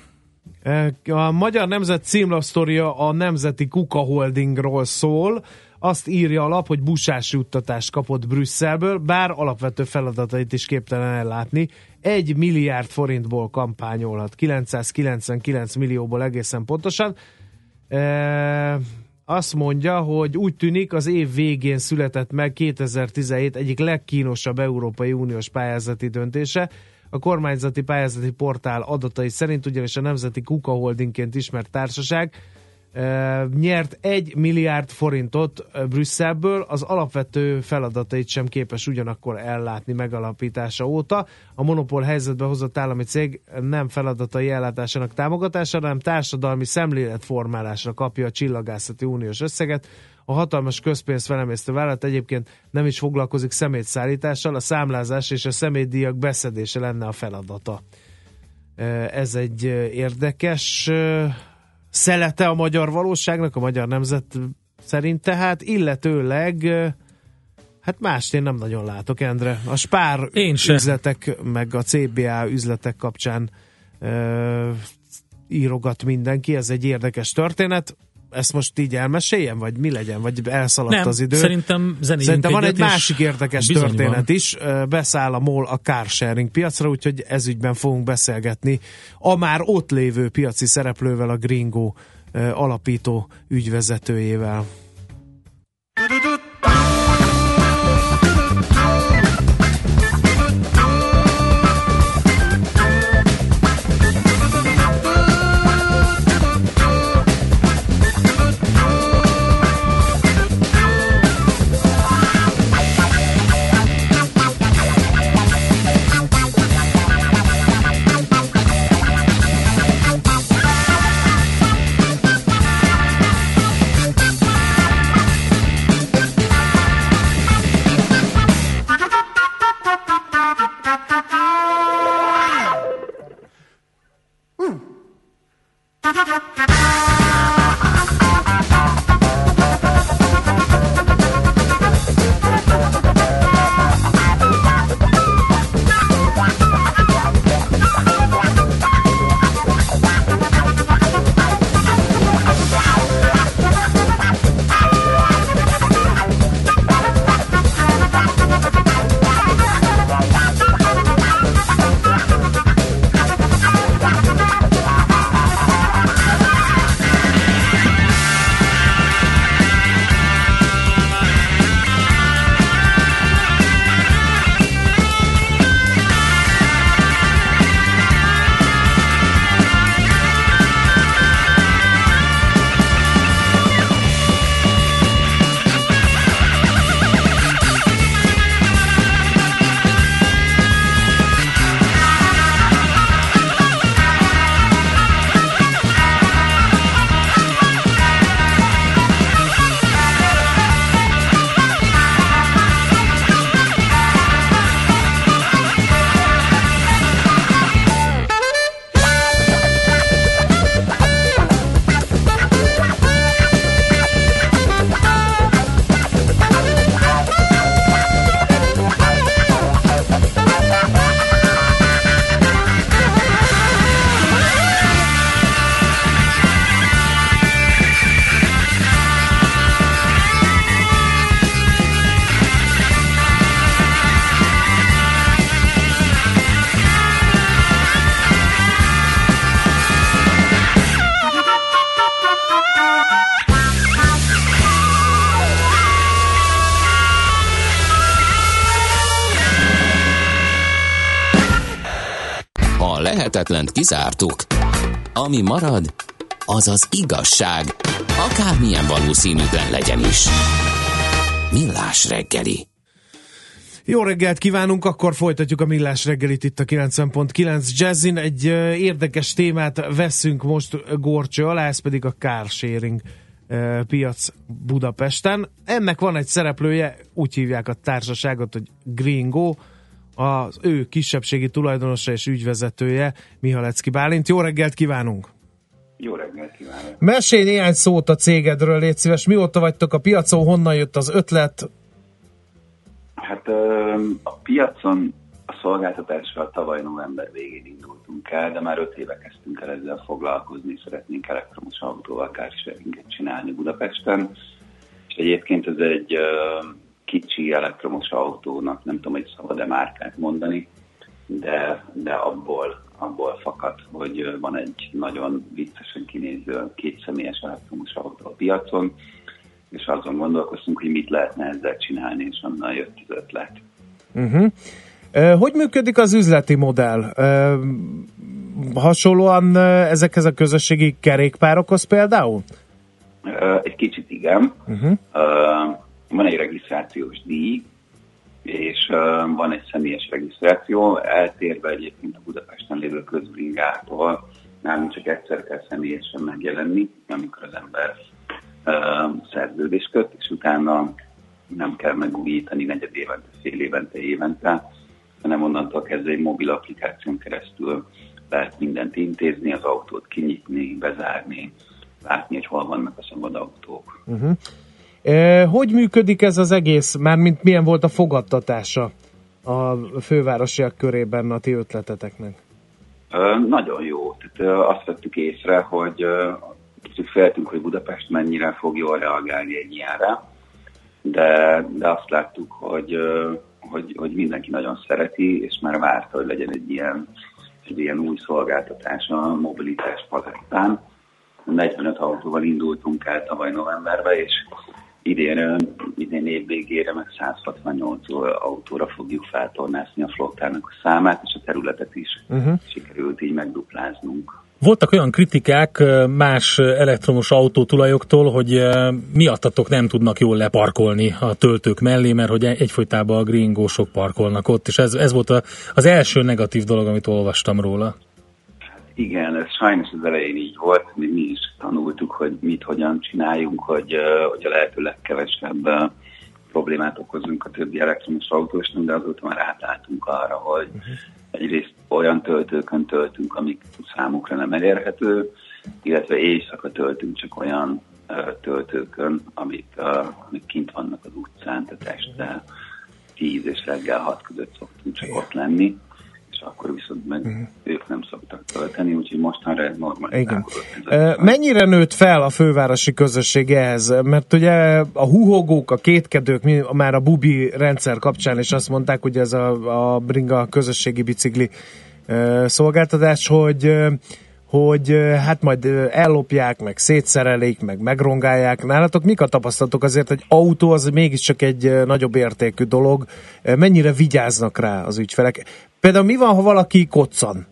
A Magyar Nemzet címlapsztoria a Nemzeti Kuka Holdingról szól. Azt írja alap, hogy busási juttatást kapott Brüsszelből, bár alapvető feladatait is képtelen ellátni. Egy milliárd forintból kampányolhat, 999 millióból egészen pontosan. E, azt mondja, hogy úgy tűnik az év végén született meg 2017 egyik legkínosabb Európai Uniós pályázati döntése. A kormányzati pályázati portál adatai szerint ugyanis a Nemzeti Kuka Holdingként ismert társaság nyert egy milliárd forintot Brüsszelből, az alapvető feladatait sem képes ugyanakkor ellátni megalapítása óta. A monopól helyzetbe hozott állami cég nem feladatai ellátásának támogatására, hanem társadalmi szemléletformálásra kapja a csillagászati uniós összeget. A hatalmas közpénz felemésztő vállalat egyébként nem is foglalkozik szemétszállítással, a számlázás és a szemétdíjak beszedése lenne a feladata. Ez egy érdekes szelete a magyar valóságnak, a magyar nemzet szerint tehát, illetőleg hát mást én nem nagyon látok, Endre. A spár Én üzletek, meg a CBA üzletek kapcsán e, írogat mindenki, ez egy érdekes történet. Ezt most így elmeséljem, vagy mi legyen, vagy elszaladt Nem, az idő? szerintem Szerintem van egy másik érdekes történet van. is. Beszáll a MOL a carsharing piacra, úgyhogy ezügyben fogunk beszélgetni a már ott lévő piaci szereplővel, a Gringo alapító ügyvezetőjével. Lehetetlent kizártuk. Ami marad, az az igazság, akármilyen valószínűtlen legyen is. Millás reggeli. Jó reggelt kívánunk, akkor folytatjuk a millás reggelit itt a 90.9 Jazzin. Egy érdekes témát veszünk most gorcső alá, ez pedig a carsharing piac Budapesten. Ennek van egy szereplője, úgy hívják a társaságot, hogy Gringo, az ő kisebbségi tulajdonosa és ügyvezetője Mihalecki Bálint. Jó reggelt kívánunk! Jó reggelt kívánok! Mesélj néhány szót a cégedről, légy szíves. Mióta vagytok a piacon, honnan jött az ötlet? Hát a piacon a szolgáltatással tavaly november végén indultunk el, de már öt éve kezdtünk el ezzel foglalkozni, szeretnénk elektromos autóval carsharinget csinálni Budapesten. És egyébként ez egy kicsi elektromos autónak, nem tudom, hogy szabad-e márkát mondani, de, de abból, abból fakad, hogy van egy nagyon viccesen kinéző kétszemélyes elektromos autó a piacon, és azon gondolkoztunk, hogy mit lehetne ezzel csinálni, és onnan jött az ötlet. Uh-huh. Hogy működik az üzleti modell? Hasonlóan ezekhez a közösségi kerékpárokhoz például? Egy kicsit igen. Uh-huh. Van egy regisztrációs díj, és van egy személyes regisztráció, eltérve egyébként a Budapesten lévő közbringától, nálunk csak egyszer kell személyesen megjelenni, amikor az ember ö, szerződést köt, és utána nem kell megújítani negyed évente, fél évente, évente, hanem onnantól kezdve egy mobil applikáción keresztül lehet mindent intézni, az autót kinyitni, bezárni, látni, hogy hol vannak a szabad autók. Uh-huh. Hogy működik ez az egész? Mármint milyen volt a fogadtatása a fővárosiak körében a ti ötleteteknek? Nagyon jó. Tehát azt vettük észre, hogy kicsit féltünk, hogy Budapest mennyire fog jól reagálni egy ilyenre, de, de azt láttuk, hogy, hogy, hogy mindenki nagyon szereti, és már várta, hogy legyen egy ilyen, egy ilyen új szolgáltatás a mobilitás palettán. 45 autóval indultunk el tavaly novemberben, és idén, idén év végére meg 168 autóra fogjuk feltornászni a flottának a számát, és a területet is Uh-huh. sikerült így megdupláznunk. Voltak olyan kritikák más elektromos autótulajoktól, hogy miattatok nem tudnak jól leparkolni a töltők mellé, mert hogy egyfolytában a gringósok parkolnak ott, és ez, ez volt a, az első negatív dolog, amit olvastam róla. Igen, ez sajnos az elején így volt, mi, mi is tanultuk, hogy mit, hogyan csináljunk, hogy, hogy a lehető legkevesebb problémát okozunk a többi elektromos autósnak, de azóta már átálltunk arra, hogy egyrészt olyan töltőkön töltünk, amik számukra nem elérhető, illetve éjszaka töltünk csak olyan töltőkön, amik, amik kint vannak az utcán, tehát este 10 és reggel 6 között szoktunk csak ott lenni, és akkor viszont meg ők nem szoktak tölteni, úgyhogy mostanra ez Igen. Ö, dolog. Mennyire nőtt fel a fővárosi közösség ehhez? Mert ugye a huhogók, a kétkedők mi- már a bubi rendszer kapcsán is azt mondták, hogy ez a, a bringa közösségi bicikli szolgáltatás, hogy hogy hát majd ellopják, meg szétszerelik, meg megrongálják. Nálatok mik a tapasztalatok azért, hogy autó az mégiscsak egy nagyobb értékű dolog. Mennyire vigyáznak rá az ügyfelek? Például mi van, ha valaki koccan?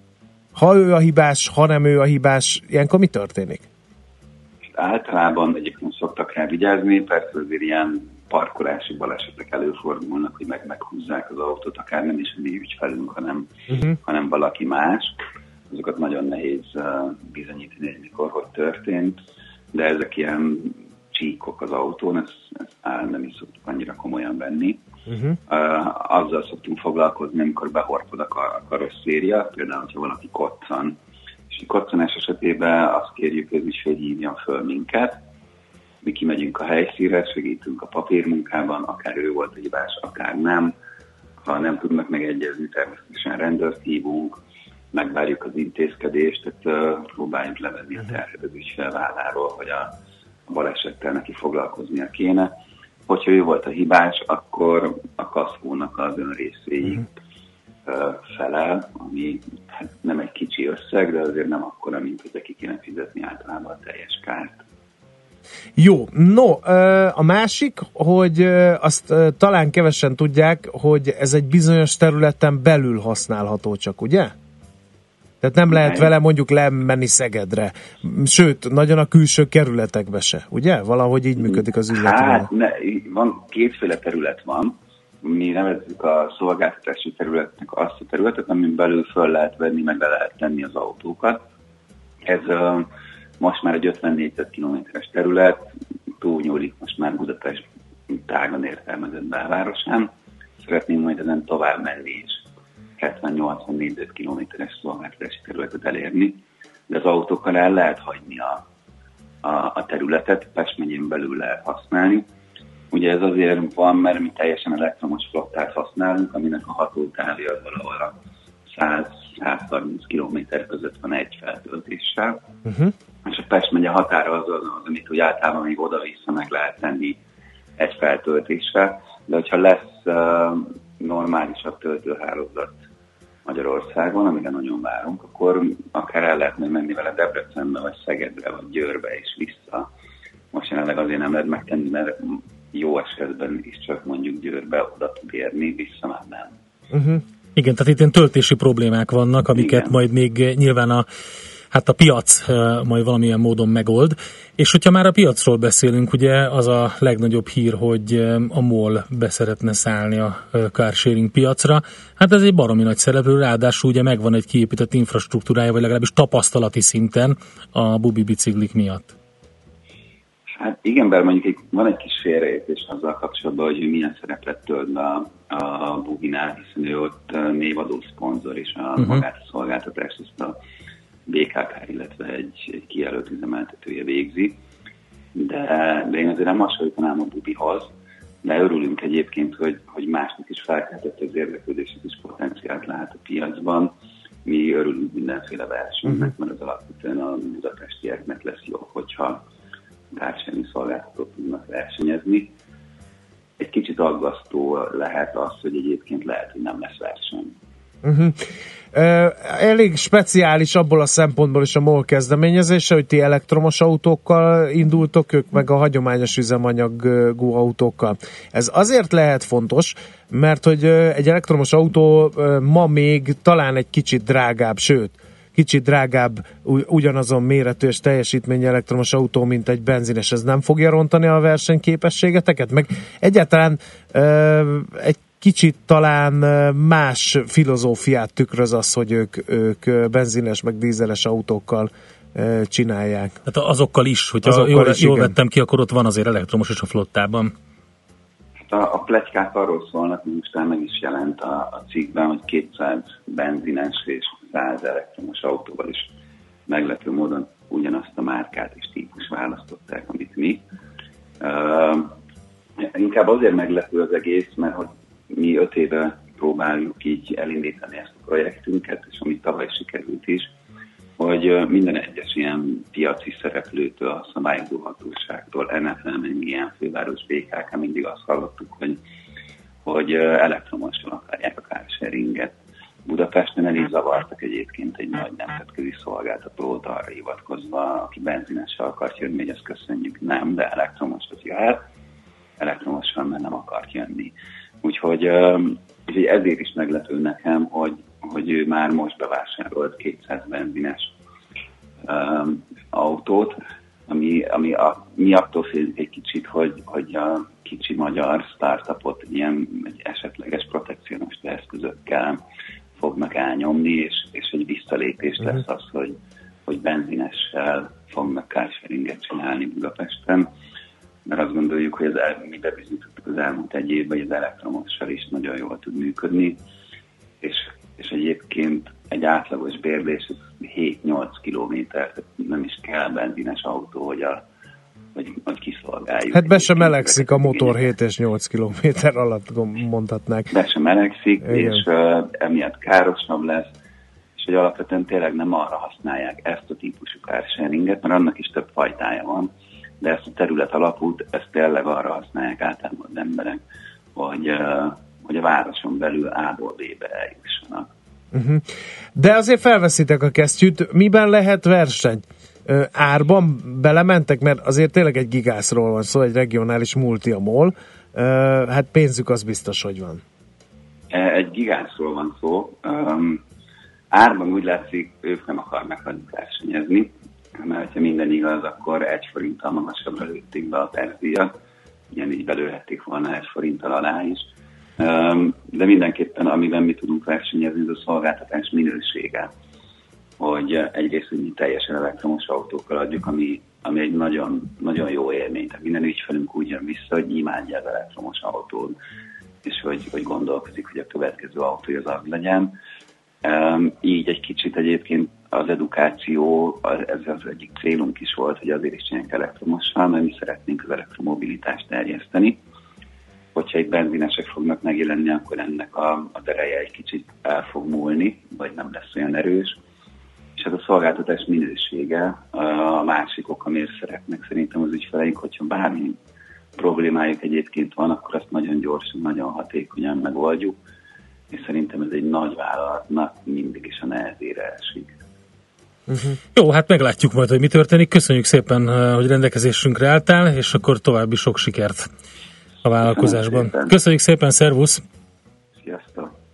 Ha ő a hibás, ha nem ő a hibás, ilyenkor mi történik? Általában egyébként szoktak rá vigyázni, persze azért ilyen parkolási balesetek előfordulnak, hogy meg meghúzzák az autót, akár nem is a mi ügyfelünk, hanem, uh-huh. hanem valaki más. Azokat nagyon nehéz uh, bizonyítani, hogy mikor, hogy történt, de ezek ilyen csíkok az autón, ezt, ezt áll nem is szoktuk annyira komolyan venni. Uh-huh. Uh, azzal szoktunk foglalkozni, amikor behorpod a, kar- a karosszéria, például, hogyha valaki koccan. És egy koccanás esetében azt kérjük, hogy az ügyfél hívjon föl minket, mi kimegyünk a helyszínre, segítünk a papírmunkában, akár ő volt a hibás, akár nem. Ha nem tudnak megegyezni, természetesen rendőrt hívunk, megvárjuk az intézkedést, tehát uh, próbáljuk levenni a terhet az ügyfél válláról, hogy a, a balesettel neki foglalkoznia kéne. Hogyha ő volt a hibás, akkor a kaszkónak az ön részéig uh-huh. felel, ami hát nem egy kicsi összeg, de azért nem akkora, mint hogy ki kéne fizetni általában a teljes kárt. Jó, no, a másik, hogy azt talán kevesen tudják, hogy ez egy bizonyos területen belül használható csak, ugye? Tehát nem lehet vele mondjuk lemenni Szegedre. Sőt, nagyon a külső kerületekbe se, ugye? Valahogy így működik az üzleti Hát ne, van, kétféle terület van. Mi nevezzük a szolgáltatási területnek azt a területet, amin belül föl lehet venni, meg le lehet tenni az autókat. Ez uh, most már egy 50 négyzetkilométeres terület, túlnyúlik most már Budapest tágan értelmezett belvárosán. Szeretném majd ezen tovább menni és 70-80 négyzetkilométeres szolgáltatási területet elérni, de az autókkal el lehet hagyni a, a, a területet, Pest megyén belül lehet használni. Ugye ez azért van, mert mi teljesen elektromos flottát használunk, aminek a hatótávja valahol a 100-130 km között van egy feltöltéssel. Uh-huh. És a Pest megye határa az, az, az amit úgy általában még oda-vissza meg lehet tenni egy feltöltéssel, de hogyha lesz uh, normálisabb töltőhálózat Magyarországon, amire nagyon várunk, akkor akár el lehet majd menni vele Debrecenbe, vagy Szegedre, vagy Győrbe és vissza. Most jelenleg azért nem lehet megtenni, mert jó esetben is csak mondjuk Győrbe oda tud érni, vissza már nem. Uh-huh. Igen, tehát itt ilyen töltési problémák vannak, amiket Igen. majd még nyilván a, hát a piac majd valamilyen módon megold. És hogyha már a piacról beszélünk, ugye az a legnagyobb hír, hogy a MOL beszeretne szállni a carsharing piacra. Hát ez egy baromi nagy szereplő, ráadásul ugye megvan egy kiépített infrastruktúrája, vagy legalábbis tapasztalati szinten a bubi biciklik miatt. Hát igen, bár mondjuk egy, van egy kis félreértés azzal kapcsolatban, hogy ő milyen szerepet tölt be a, a Buginál, hiszen ő ott névadó szponzor, és a uh-huh. magát a szolgáltatást ezt a BKK, illetve egy, kijelölt üzemeltetője végzi. De, de én azért nem hasonlítanám a Bubihoz, de örülünk egyébként, hogy, hogy másnak is felkeltett az érdeklődését és potenciált lát a piacban. Mi örülünk mindenféle versenynek, mert az alapvetően a budapestieknek lesz jó, hogyha társadalmi szolgáltatók tudnak versenyezni. Egy kicsit aggasztó lehet az, hogy egyébként lehet, hogy nem lesz verseny. Uh-huh. Elég speciális abból a szempontból is a MOL kezdeményezése, hogy ti elektromos autókkal indultok, ők meg a hagyományos üzemanyagú autókkal. Ez azért lehet fontos, mert hogy egy elektromos autó ma még talán egy kicsit drágább, sőt, kicsit drágább ugyanazon méretű és teljesítményű elektromos autó, mint egy benzines. Ez nem fogja rontani a versenyképességeteket? Meg egyáltalán egy kicsit talán más filozófiát tükröz az, hogy ők, ők benzines meg dízeles autókkal csinálják. Tehát azokkal is, hogyha Azokkal jól, is, jól igen. vettem ki, akkor ott van azért elektromos is a flottában. A, a pletykák arról szólnak, hogy most már meg is jelent a, a cikkben, hogy 200 benzines és 100 elektromos autóval is meglepő módon ugyanazt a márkát és típus választották, amit mi. Uh, inkább azért meglepő az egész, mert hogy mi öt éve próbáljuk így elindítani ezt a projektünket, és amit tavaly sikerült is, hogy minden egyes ilyen piaci szereplőtől, a szabályozó hatóságtól, NFL, meg ilyen főváros BKK mindig azt hallottuk, hogy, hogy elektromosan akarják a carsharinget. Budapesten el is zavartak egyébként egy nagy nemzetközi szolgáltatót arra hivatkozva, aki benzinessel akart jönni, hogy ezt köszönjük, nem, de elektromosat jöhet, elektromosan mert nem akart jönni. Úgyhogy, öm, úgyhogy ezért is meglepő nekem, hogy, hogy ő már most bevásárolt 200 benzines um, autót, ami, ami a, mi attól félünk egy kicsit, hogy, hogy a kicsi magyar startupot ilyen egy esetleges protekcionista eszközökkel fognak elnyomni, és, és egy visszalépés Mhm. lesz az, hogy, hogy benzinessel fognak carsharinget csinálni Budapesten, mert azt gondoljuk, hogy az el, mi bebizonyítottuk az elmúlt egy évben, hogy az elektromossal is nagyon jól tud működni, és, és egyébként egy átlagos bérlés az 7-8 kilométer, nem is kell benzines autó, hogy, a, hogy, hogy kiszolgáljuk. Hát be sem melegszik a motor igényeket. 7 és 8 km alatt mondhatnák. Be sem melegszik, Igen. és uh, emiatt károsabb lesz, és hogy alapvetően tényleg nem arra használják ezt a típusú carsharinget, mert annak is több fajtája van, de ezt a terület alapút, ezt tényleg arra használják általában az emberek, hogy, hogy a városon belül A-ból B-be eljussanak. Uh-huh. De azért felveszitek a kesztyűt, miben lehet verseny? Ö, árban belementek, mert azért tényleg egy gigászról van szó, egy regionális multi a MOL, Ö, hát pénzük az biztos, hogy van. E, Egy gigászról van szó. Um, Árban úgy látszik, ők nem akarnak velünk versenyezni, mert ha minden igaz, akkor egy forinttal magasabbra lőtték be a percdíjat, ilyen így belőhették volna egy forinttal alá is. De mindenképpen, amiben mi tudunk versenyezni, az a szolgáltatás minősége. Hogy egyrészt, hogy mi teljesen elektromos autókkal adjuk, ami, ami egy nagyon, nagyon jó élmény. Tehát minden ügyfelünk úgy jön vissza, hogy imádja az elektromos autót, és hogy, hogy gondolkozik, hogy a következő autó az az legyen. Így egy kicsit egyébként az edukáció, ez az egyik célunk is volt, hogy azért is csinálják elektromossal, mert mi szeretnénk az elektromobilitást terjeszteni. Hogyha egy benzinesek fognak megjelenni, akkor ennek a, a ereje egy kicsit el fog múlni, vagy nem lesz olyan erős. És ez a szolgáltatás minősége a másik ok, amiért szeretnek szerintem az ügyfeleink, hogyha bármi problémájuk egyébként van, akkor azt nagyon gyorsan, nagyon hatékonyan megoldjuk, és szerintem ez egy nagy vállalatnak mindig is a nehezére esik. Uh-huh. Jó, hát meglátjuk majd, hogy mi történik. Köszönjük szépen, eh, hogy rendelkezésünkre álltál, és akkor további sok sikert a vállalkozásban. Köszönjük szépen, Köszönjük szépen szervusz! Sziasztok!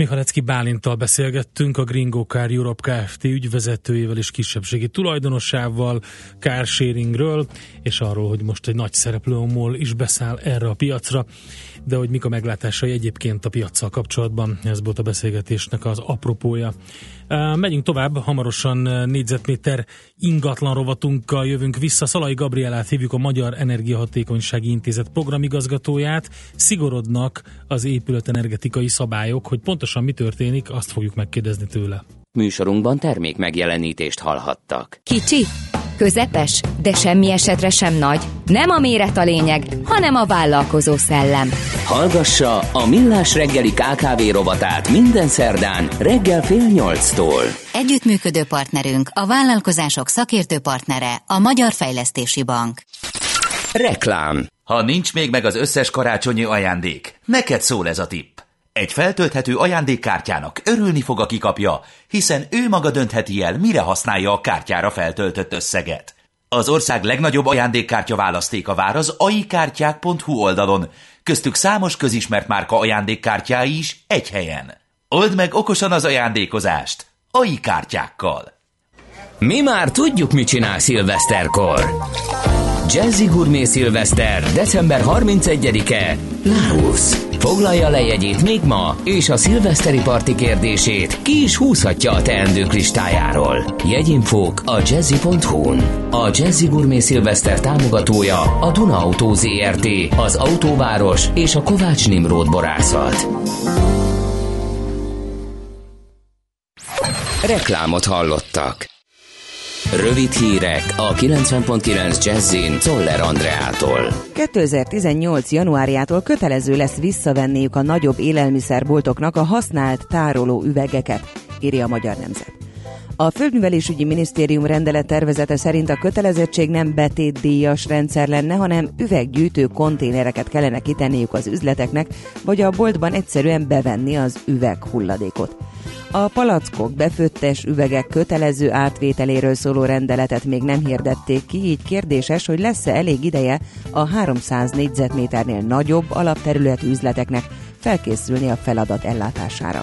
Mihalecki Bálintal beszélgettünk, a Gringo Car Europe Kft. ügyvezetőjével és kisebbségi tulajdonossával, carsharingről, és arról, hogy most egy nagy szereplő is beszáll erre a piacra de hogy mik a meglátásai egyébként a piaccal kapcsolatban, ez volt a beszélgetésnek az apropója. Megyünk tovább, hamarosan négyzetméter ingatlan rovatunkkal jövünk vissza. Szalai Gabrielát hívjuk a Magyar Energiahatékonysági Intézet programigazgatóját. Szigorodnak az épületenergetikai szabályok, hogy pontosan mi történik, azt fogjuk megkérdezni tőle. Műsorunkban termék megjelenítést hallhattak. Kicsi, közepes, de semmi esetre sem nagy. Nem a méret a lényeg, hanem a vállalkozó szellem. Hallgassa a Millás reggeli KKV rovatát minden szerdán reggel fél nyolctól. Együttműködő partnerünk, a vállalkozások szakértő partnere, a Magyar Fejlesztési Bank. Reklám Ha nincs még meg az összes karácsonyi ajándék, neked szól ez a tipp. Egy feltölthető ajándékkártyának örülni fog, aki kapja, hiszen ő maga döntheti el, mire használja a kártyára feltöltött összeget. Az ország legnagyobb ajándékkártya választéka vár az aikártyák.hu oldalon, köztük számos közismert márka ajándékkártyái is egy helyen. Old meg okosan az ajándékozást! AI kártyákkal! Mi már tudjuk, mit csinál szilveszterkor. Jazzy Gourmet Szilveszter, december 31-e, Laos. Foglalja le jegyét még ma, és a szilveszteri parti kérdését ki is húzhatja a teendők listájáról. Jegyinfók a jazzy.hu-n. A Jazzy Gourmet Szilveszter támogatója a Duna Auto ZRT, az Autóváros és a Kovács Nimród borászat. Reklámot hallottak. Rövid hírek a 90.9 Jazzin Toller Andreától. 2018. januárjától kötelező lesz visszavenniük a nagyobb élelmiszerboltoknak a használt tároló üvegeket, írja a Magyar Nemzet. A Földművelésügyi Minisztérium rendelet tervezete szerint a kötelezettség nem betétdíjas rendszer lenne, hanem üveggyűjtő konténereket kellene kitenniük az üzleteknek, vagy a boltban egyszerűen bevenni az üveghulladékot. A palackok befőttes üvegek kötelező átvételéről szóló rendeletet még nem hirdették ki, így kérdéses, hogy lesz-e elég ideje a 300 négyzetméternél nagyobb alapterületű üzleteknek felkészülni a feladat ellátására.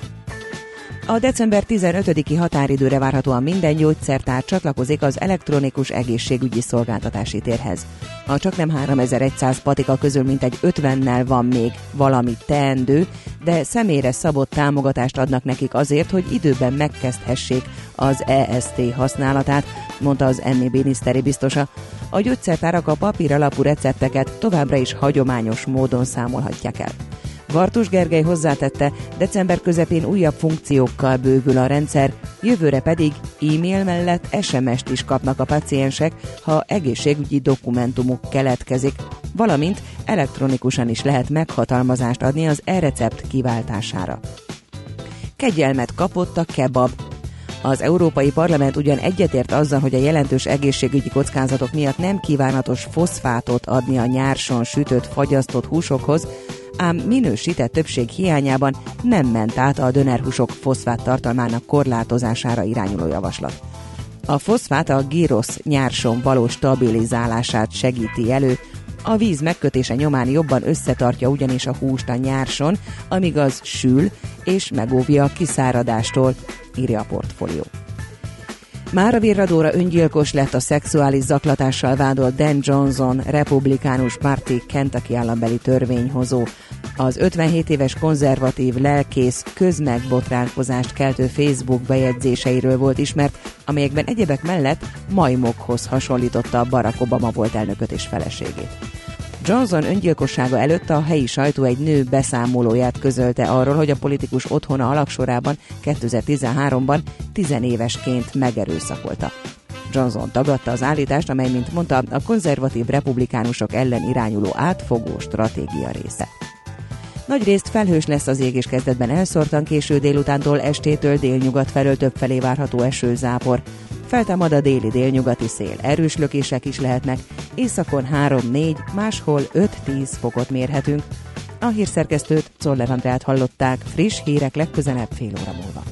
A december 15-i határidőre várhatóan minden gyógyszertár csatlakozik az elektronikus egészségügyi szolgáltatási térhez. A csak nem 3100 patika közül mintegy 50-nel van még valami teendő, de személyre szabott támogatást adnak nekik azért, hogy időben megkezdhessék az EST használatát, mondta az MNB miniszteri biztosa. A gyógyszertárak a papír alapú recepteket továbbra is hagyományos módon számolhatják el. Vartus Gergely hozzátette, december közepén újabb funkciókkal bővül a rendszer, jövőre pedig e-mail mellett SMS-t is kapnak a paciensek, ha egészségügyi dokumentumuk keletkezik, valamint elektronikusan is lehet meghatalmazást adni az e-recept kiváltására. Kegyelmet kapott a kebab. Az Európai Parlament ugyan egyetért azzal, hogy a jelentős egészségügyi kockázatok miatt nem kívánatos foszfátot adni a nyárson sütött, fagyasztott húsokhoz, ám minősített többség hiányában nem ment át a dönerhúsok foszfát tartalmának korlátozására irányuló javaslat. A foszfát a gyrosz nyárson való stabilizálását segíti elő, A víz megkötése nyomán jobban összetartja ugyanis a húst a nyárson, amíg az sül és megóvja a kiszáradástól, írja a portfólió. Mára virradóra öngyilkos lett a szexuális zaklatással vádolt Dan Johnson, republikánus párti Kentucky állambeli törvényhozó. Az 57 éves konzervatív lelkész közmegbotránkozást keltő Facebook bejegyzéseiről volt ismert, amelyekben egyebek mellett majmokhoz hasonlította Barack Obama volt elnököt és feleségét. Johnson öngyilkossága előtt a helyi sajtó egy nő beszámolóját közölte arról, hogy a politikus otthona alaksorában 2013-ban tizenévesként megerőszakolta. Johnson tagadta az állítást, amely, mint mondta, a konzervatív republikánusok ellen irányuló átfogó stratégia része. Nagy részt felhős lesz az ég, és kezdetben elszórtan késő délutántól estétől délnyugat felől többfelé várható esőzápor. Feltámad a déli délnyugati szél, erős lökések is lehetnek, északon 3-4, máshol 5-10 fokot mérhetünk. A hírszerkesztőt Czoller Andrát hallották, friss hírek legközelebb fél óra múlva.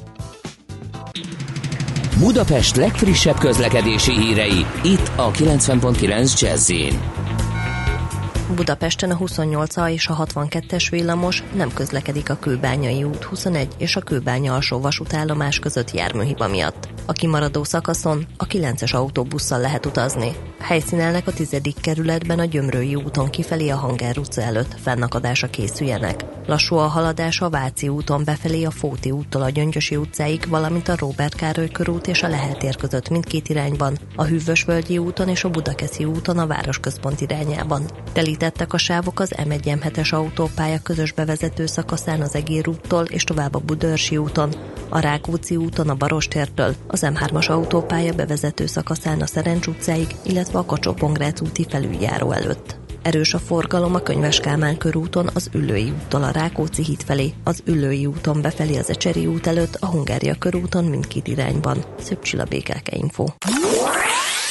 Budapest legfrissebb közlekedési hírei, itt a 90.9 jazz Budapesten a 28A és a 62-es villamos nem közlekedik a Kőbányai út 21 és a Kőbánya alsó vasútállomás között járműhiba miatt. A kimaradó szakaszon a 9-es autóbusszal lehet utazni. Helyszínelnek a 10. kerületben a Gyömrői úton kifelé a Hanger utca előtt fennakadásra készüljenek. Lassú a haladás a Váci úton befelé a Fóti úttól a Gyöngyösi utcáig, valamint a Robert Károly körút és a Lehel tér között mindkét irányban, a Hűvösvölgyi úton és a Budakeszi úton a városközpont irányában. Telítettek a sávok az M1-es autópálya közös bevezető szakaszán az Egér úttól és tovább a Budörsi úton, a Rákóczi úton a Barostértől, az M3-as autópálya bevezető szakaszán a Szerencs utcáig, illetve a kacsó úti felüljáró előtt. Erős a forgalom a Könyves Kálmán körúton az Üllői úttól a Rákóczi híd felé, az Üllői úton befelé az Ecseri út előtt, a Hungária körúton mindkét irányban. Szöbb Csilla BKK Info.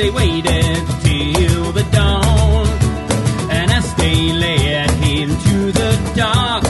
They waited till the dawn. And as they led him to the dock,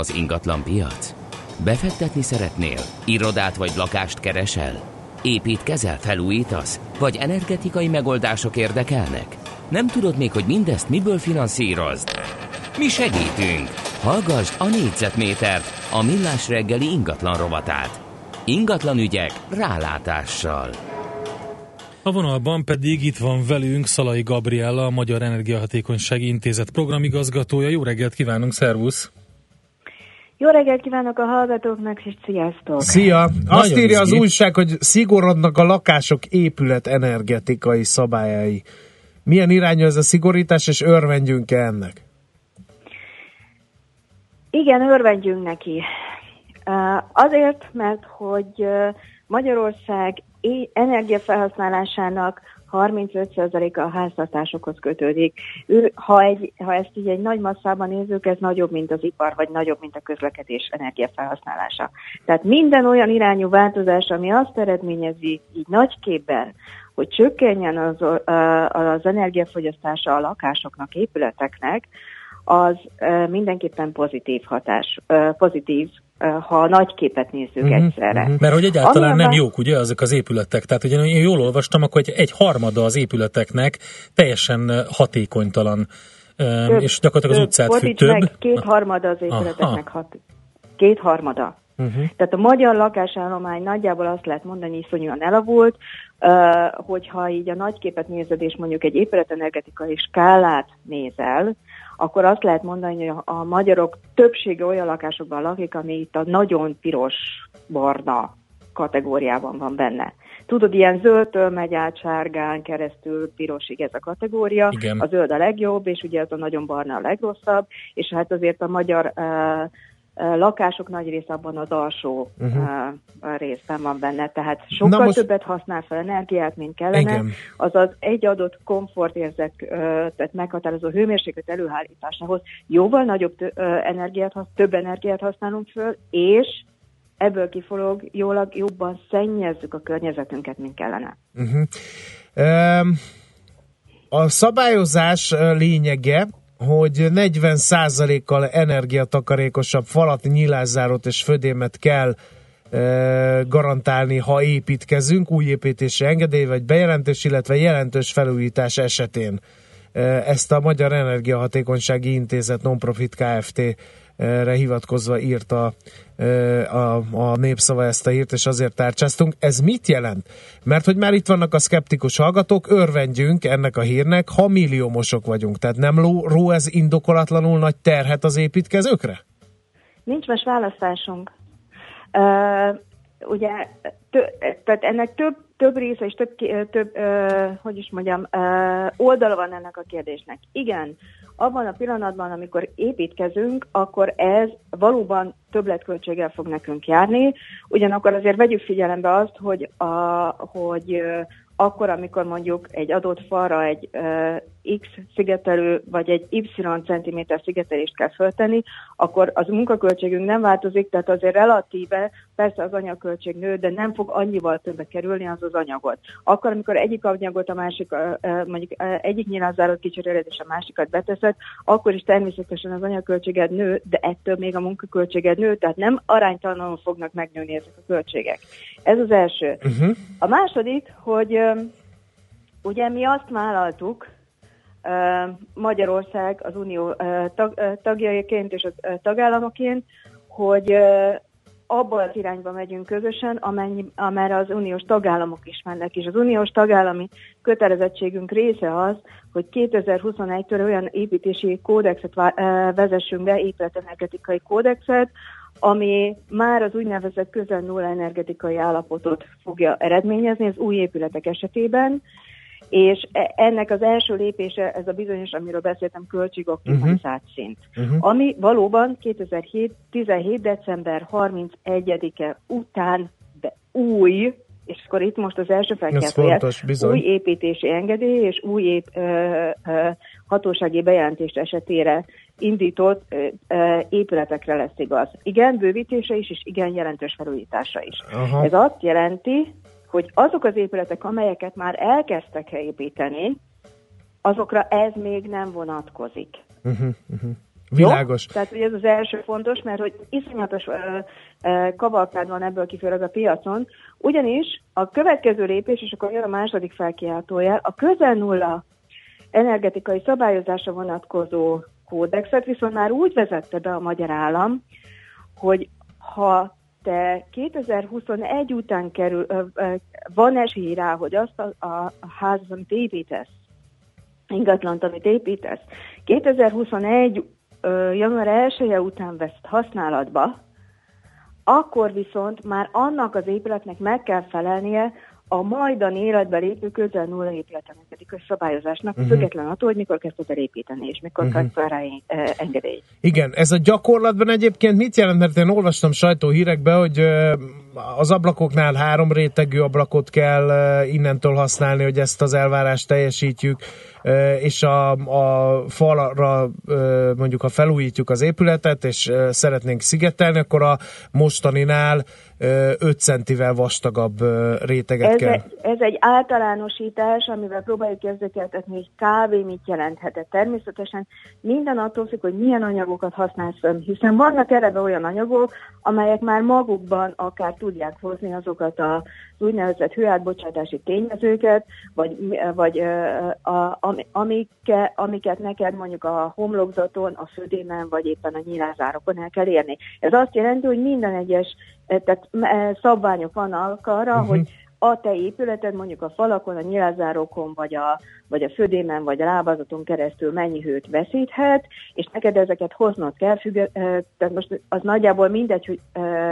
az ingatlan piac? Befektetni szeretnél? Irodát vagy lakást keresel? Építkezel, felújítasz? Vagy energetikai megoldások érdekelnek? Nem tudod még, hogy mindezt miből finanszírozd? Mi segítünk! Hallgassd a négyzetmétert, a millás reggeli ingatlan rovatát. Ingatlan ügyek rálátással. A vonalban pedig itt van velünk Szalai Gabriella, a Magyar Energiahatékonysági Intézet programigazgatója. Jó reggelt kívánunk, szervusz! Jó reggelt kívánok a hallgatóknak, és sziasztok! Szia! Azt Nagyon írja az újság, hogy szigorodnak a lakások épület energetikai szabályai. Milyen irányú ez a szigorítás, és örvendjünk-e ennek? Igen, örvendjünk neki. Azért, mert hogy Magyarország energiafelhasználásának 35%-a a háztartásokhoz kötődik. Ő, ha, egy, ha ezt így egy nagy masszában nézzük, ez nagyobb, mint az ipar, vagy nagyobb, mint a közlekedés energiafelhasználása. Tehát minden olyan irányú változás, ami azt eredményezi így nagy képben, hogy csökkenjen az, az energiafogyasztása a lakásoknak, épületeknek, az mindenképpen pozitív hatás, pozitív, ha a nagy képet nézzük Mhm, egyszerre. mhm. Mert hogy egyáltalán Ami nem jók, ugye, azok az épületek. Tehát ugye én jól olvastam, akkor egy, harmada az épületeknek teljesen hatékonytalan, Több- és gyakorlatilag az több, utcát fű több. kétharmada az épületeknek hat. Kétharmada. Uh-huh. Tehát a magyar lakásállomány nagyjából azt lehet mondani, iszonyúan elavult, hogyha így a nagyképet nézed, és mondjuk egy épületenergetikai skálát nézel, akkor azt lehet mondani, hogy a, a magyarok többsége olyan lakásokban lakik, ami itt a nagyon piros-barna kategóriában van benne. Tudod, ilyen zöldtől megy át sárgán keresztül pirosig ez a kategória. Igen. A zöld a legjobb, és ugye ez a nagyon barna a legrosszabb, és hát azért a magyar uh, lakások nagy része abban az alsó Mhm. uh, részben van benne, tehát sokkal Na most- többet használ fel energiát, mint kellene, Igen. azaz egy adott komfortérzet, tehát meghatározó hőmérséklet előállításához jóval nagyobb tö- energiát, több energiát használunk föl, és ebből kifolog, jól, jobban szennyezzük a környezetünket, mint kellene. Uh-huh. Um, a szabályozás lényege, hogy 40%-kal energiatakarékosabb falat, nyilászárót és födémet kell ö, garantálni, ha építkezünk, új építési engedély vagy bejelentés, illetve jelentős felújítás esetén. Ö, Ezt a Magyar Energiahatékonysági Intézet Nonprofit Kft re hivatkozva írta ö, a, a népszava ezt a hírt, és azért tárcsáztunk. Ez mit jelent? Mert hogy már itt vannak a szkeptikus hallgatók, örvendjünk ennek a hírnek, ha milliómosok vagyunk. Tehát nem ló, ró ez indokolatlanul nagy terhet az építkezőkre? Nincs más választásunk. Uh, ugye, tö, tehát ennek több, több része és több, ö, több uh, hogy is mondjam, uh, oldala van ennek a kérdésnek. Igen, abban a pillanatban, amikor építkezünk, akkor ez valóban többletköltséggel fog nekünk járni, ugyanakkor azért vegyük figyelembe azt, hogy, a, hogy ö, akkor, amikor mondjuk egy adott falra egy uh, X szigetelő vagy egy Y centiméter szigetelést kell föltenni, akkor az munkaköltségünk nem változik, tehát azért relatíve persze az anyagköltség nő, de nem fog annyival többe kerülni az az anyagot. Akkor, amikor egyik anyagot a másik, mondjuk egyik nyilázárat kicseréled és a másikat beteszed, akkor is természetesen az anyagköltséged nő, de ettől még a munkaköltséged nő, tehát nem aránytalanul fognak megnőni ezek a költségek. Ez az első. Uh-huh. A második, hogy ugye mi azt vállaltuk, Magyarország az Unió tagjaként és a ö, tagállamoként, hogy ö, abba az irányba megyünk közösen, amennyi, amerre az uniós tagállamok is mennek. És az uniós tagállami kötelezettségünk része az, hogy 2021-től olyan építési kódexet vezessünk be, épületenergetikai kódexet, ami már az úgynevezett közel nulla energetikai állapotot fogja eredményezni az új épületek esetében, és e- ennek az első lépése, ez a bizonyos, amiről beszéltem, költségoptimalizált uh-huh. szint, Mhm. uh-huh. ami valóban 2017. december 31-e után de új, és akkor itt most az első bizony. új építési engedély és új ép, ö, ö, hatósági bejelentés esetére indított ö, ö, épületekre lesz igaz. Igen, bővítése is, és igen, jelentős felújítása is. Aha. Ez azt jelenti, hogy azok az épületek, amelyeket már elkezdtek építeni, azokra ez még nem vonatkozik. Uh-huh, uh-huh. Világos. Jó? Tehát ugye ez az első fontos, mert hogy iszonyatos ö, ö, kavalkád van ebből kifolyólag a piacon, ugyanis a következő lépés, és akkor jön a második felkiáltójel, a közel nulla energetikai szabályozásra vonatkozó kódexet viszont már úgy vezette be a magyar állam, hogy ha te 2021 után kerül, van esély rá, hogy azt a, a, házat, amit építesz, ingatlant, amit építesz, 2021 ö, január 1 -e után veszed használatba, akkor viszont már annak az épületnek meg kell felelnie a majdan életbe lépő közel nulla épületenergetikai szabályozásnak, Mhm. uh-huh. független attól, hogy mikor kezdted el építeni, és mikor uh-huh. kapsz rá eh, engedély. Igen, ez a gyakorlatban egyébként mit jelent? Mert én olvastam sajtóhírekbe, hogy az ablakoknál három rétegű ablakot kell innentől használni, hogy ezt az elvárást teljesítjük, és a, a falra mondjuk, ha felújítjuk az épületet, és szeretnénk szigetelni, akkor a mostaninál 5 centivel vastagabb réteget Ez, kell. egy, ez egy általánosítás, amivel próbáljuk érzékeltetni, hogy kávé mit jelenthet. Természetesen minden attól függ, hogy milyen anyagokat használsz fönn, hiszen vannak eleve olyan anyagok, amelyek már magukban akár tudják hozni azokat az úgynevezett hőátbocsátási tényezőket, vagy, vagy a, ami, amike, amiket neked mondjuk a homlokzaton, a födémen, vagy éppen a nyilázárokon el kell érni. Ez azt jelenti, hogy minden egyes eh, tehát eh, szabványok vannak arra, uh-huh. hogy a te épületed mondjuk a falakon, a nyilázárokon, vagy a, vagy a födémen, vagy a lábazaton keresztül mennyi hőt veszíthet, és neked ezeket hoznod kell, függ, eh, tehát most az nagyjából mindegy, hogy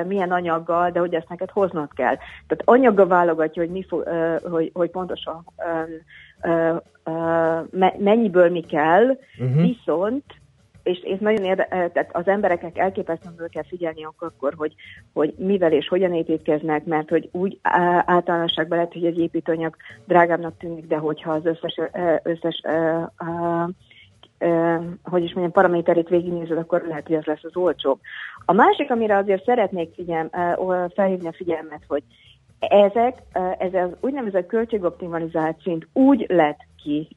milyen anyaggal, de hogy ezt neked hoznod kell. Tehát anyaggal válogatja, hogy, mi fog, hogy, hogy pontosan me- mennyiből mi kell, uh-huh. viszont és, és nagyon érde, eh, tehát az embereknek elképesztően kell figyelni akkor, hogy, hogy mivel és hogyan építkeznek, mert hogy úgy általánosságban lehet, hogy egy építőanyag drágábbnak tűnik, de hogyha az összes, összes hogy is mondjam, paraméterét végignézed, akkor lehet, hogy ez lesz az olcsóbb. A másik, amire azért szeretnék figyelm, felhívni a figyelmet, hogy ezek, ez az úgynevezett költségoptimalizált szint úgy lett ki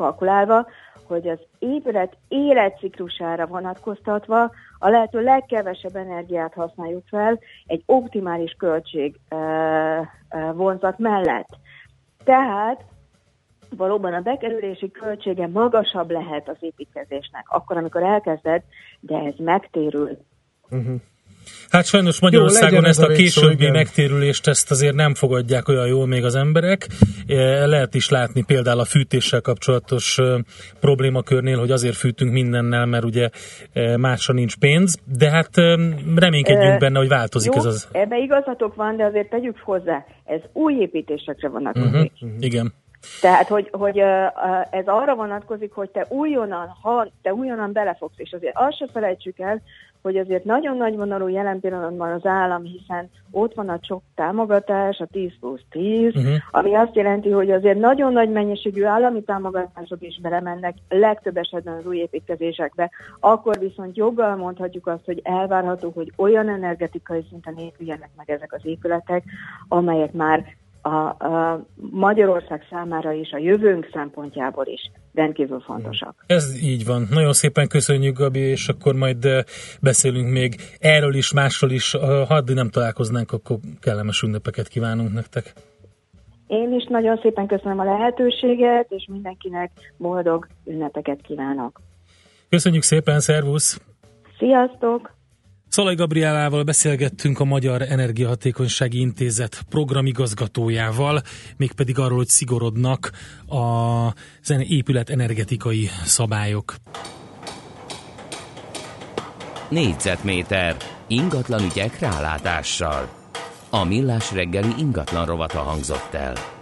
kalkulálva, hogy az épület életciklusára vonatkoztatva a lehető legkevesebb energiát használjuk fel egy optimális költség vonzat mellett. Tehát valóban a bekerülési költsége magasabb lehet az építkezésnek, akkor, amikor elkezded, de ez megtérül. Uh-huh. Hát sajnos Magyarországon ez ezt a a végszó, későbbi igen. megtérülést ezt azért nem fogadják olyan jól még az emberek. E, Lehet is látni például a fűtéssel kapcsolatos problémakörnél, hogy azért fűtünk mindennel, mert ugye e, másra nincs pénz, de hát reménykedjünk Ö, benne, hogy változik Jó, ez az. Ebbe igazatok van, de azért tegyük hozzá, ez új építésekre vonatkozik. Uh-huh. Igen. Tehát, hogy, hogy ez arra vonatkozik, hogy te újonnan, ha te újonnan belefogsz, és azért azt se felejtsük el, hogy azért nagyon nagy vonalú jelen pillanatban az állam, hiszen ott van a csok támogatás, a 10 plusz 10, Mhm. ami azt jelenti, hogy azért nagyon nagy mennyiségű állami támogatások is belemennek, legtöbb esetben az új építkezésekbe. Akkor viszont joggal mondhatjuk azt, hogy elvárható, hogy olyan energetikai szinten épüljenek meg ezek az épületek, amelyek már a, a Magyarország számára is, a jövőnk szempontjából is rendkívül fontosak. Ez így van. Nagyon szépen köszönjük, Gabi, és akkor majd eh, beszélünk még erről is, másról is. Ha addig nem találkoznánk, akkor kellemes ünnepeket kívánunk nektek. Én is nagyon szépen köszönöm a lehetőséget, és mindenkinek boldog ünnepeket kívánok. Köszönjük szépen, szervusz! Sziasztok! Szalai Gabrielával beszélgettünk a Magyar Energiahatékonysági Intézet programigazgatójával, mégpedig arról, hogy szigorodnak a zene- épület energetikai szabályok. Négyzetméter ingatlan ügyek rálátással. A millás reggeli ingatlan rovata hangzott el.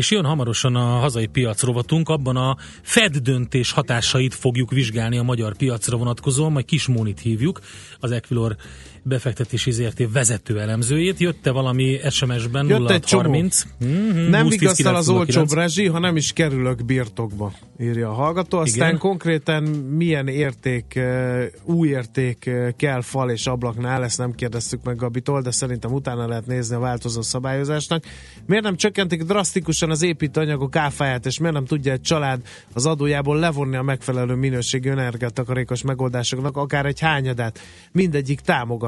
És jön hamarosan a hazai piac rovatunk, abban a Fed döntés hatásait fogjuk vizsgálni a magyar piacra vonatkozóan, majd Kismónit hívjuk, az Equilor befektetési ZRT vezető elemzőjét. Jött-e valami SMS-ben Jött egy csomó. 30? Mm-hmm, Nem 20, 10, vigasztal az 9, olcsóbb 09. rezsi, ha nem is kerülök birtokba, írja a hallgató. Aztán Igen. konkrétan milyen érték, eh, új érték eh, kell fal és ablaknál, ezt nem kérdeztük meg Gabitól, de szerintem utána lehet nézni a változó szabályozásnak. Miért nem csökkentik drasztikusan az építőanyagok áfáját, és miért nem tudja egy család az adójából levonni a megfelelő minőségű energiatakarékos megoldásoknak akár egy hányadát? Mindegyik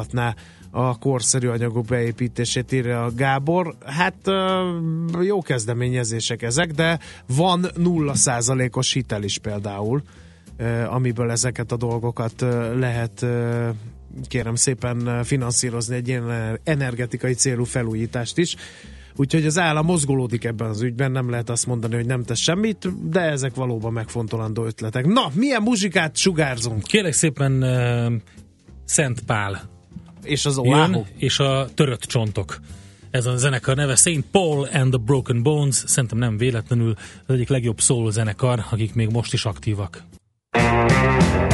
támogatná a korszerű anyagok beépítését, írja a Gábor. Hát jó kezdeményezések ezek, de van 0%-os hitel is például, amiből ezeket a dolgokat lehet kérem szépen finanszírozni egy ilyen energetikai célú felújítást is. Úgyhogy az állam mozgolódik ebben az ügyben, nem lehet azt mondani, hogy nem tesz semmit, de ezek valóban megfontolandó ötletek. Na, milyen muzsikát sugárzunk? Kérlek szépen uh, Szent Pál És az jön, oláhok? és a törött csontok. Ez a zenekar neve St. Paul and the Broken Bones, szerintem nem véletlenül az egyik legjobb soul zenekar, akik még most is aktívak. I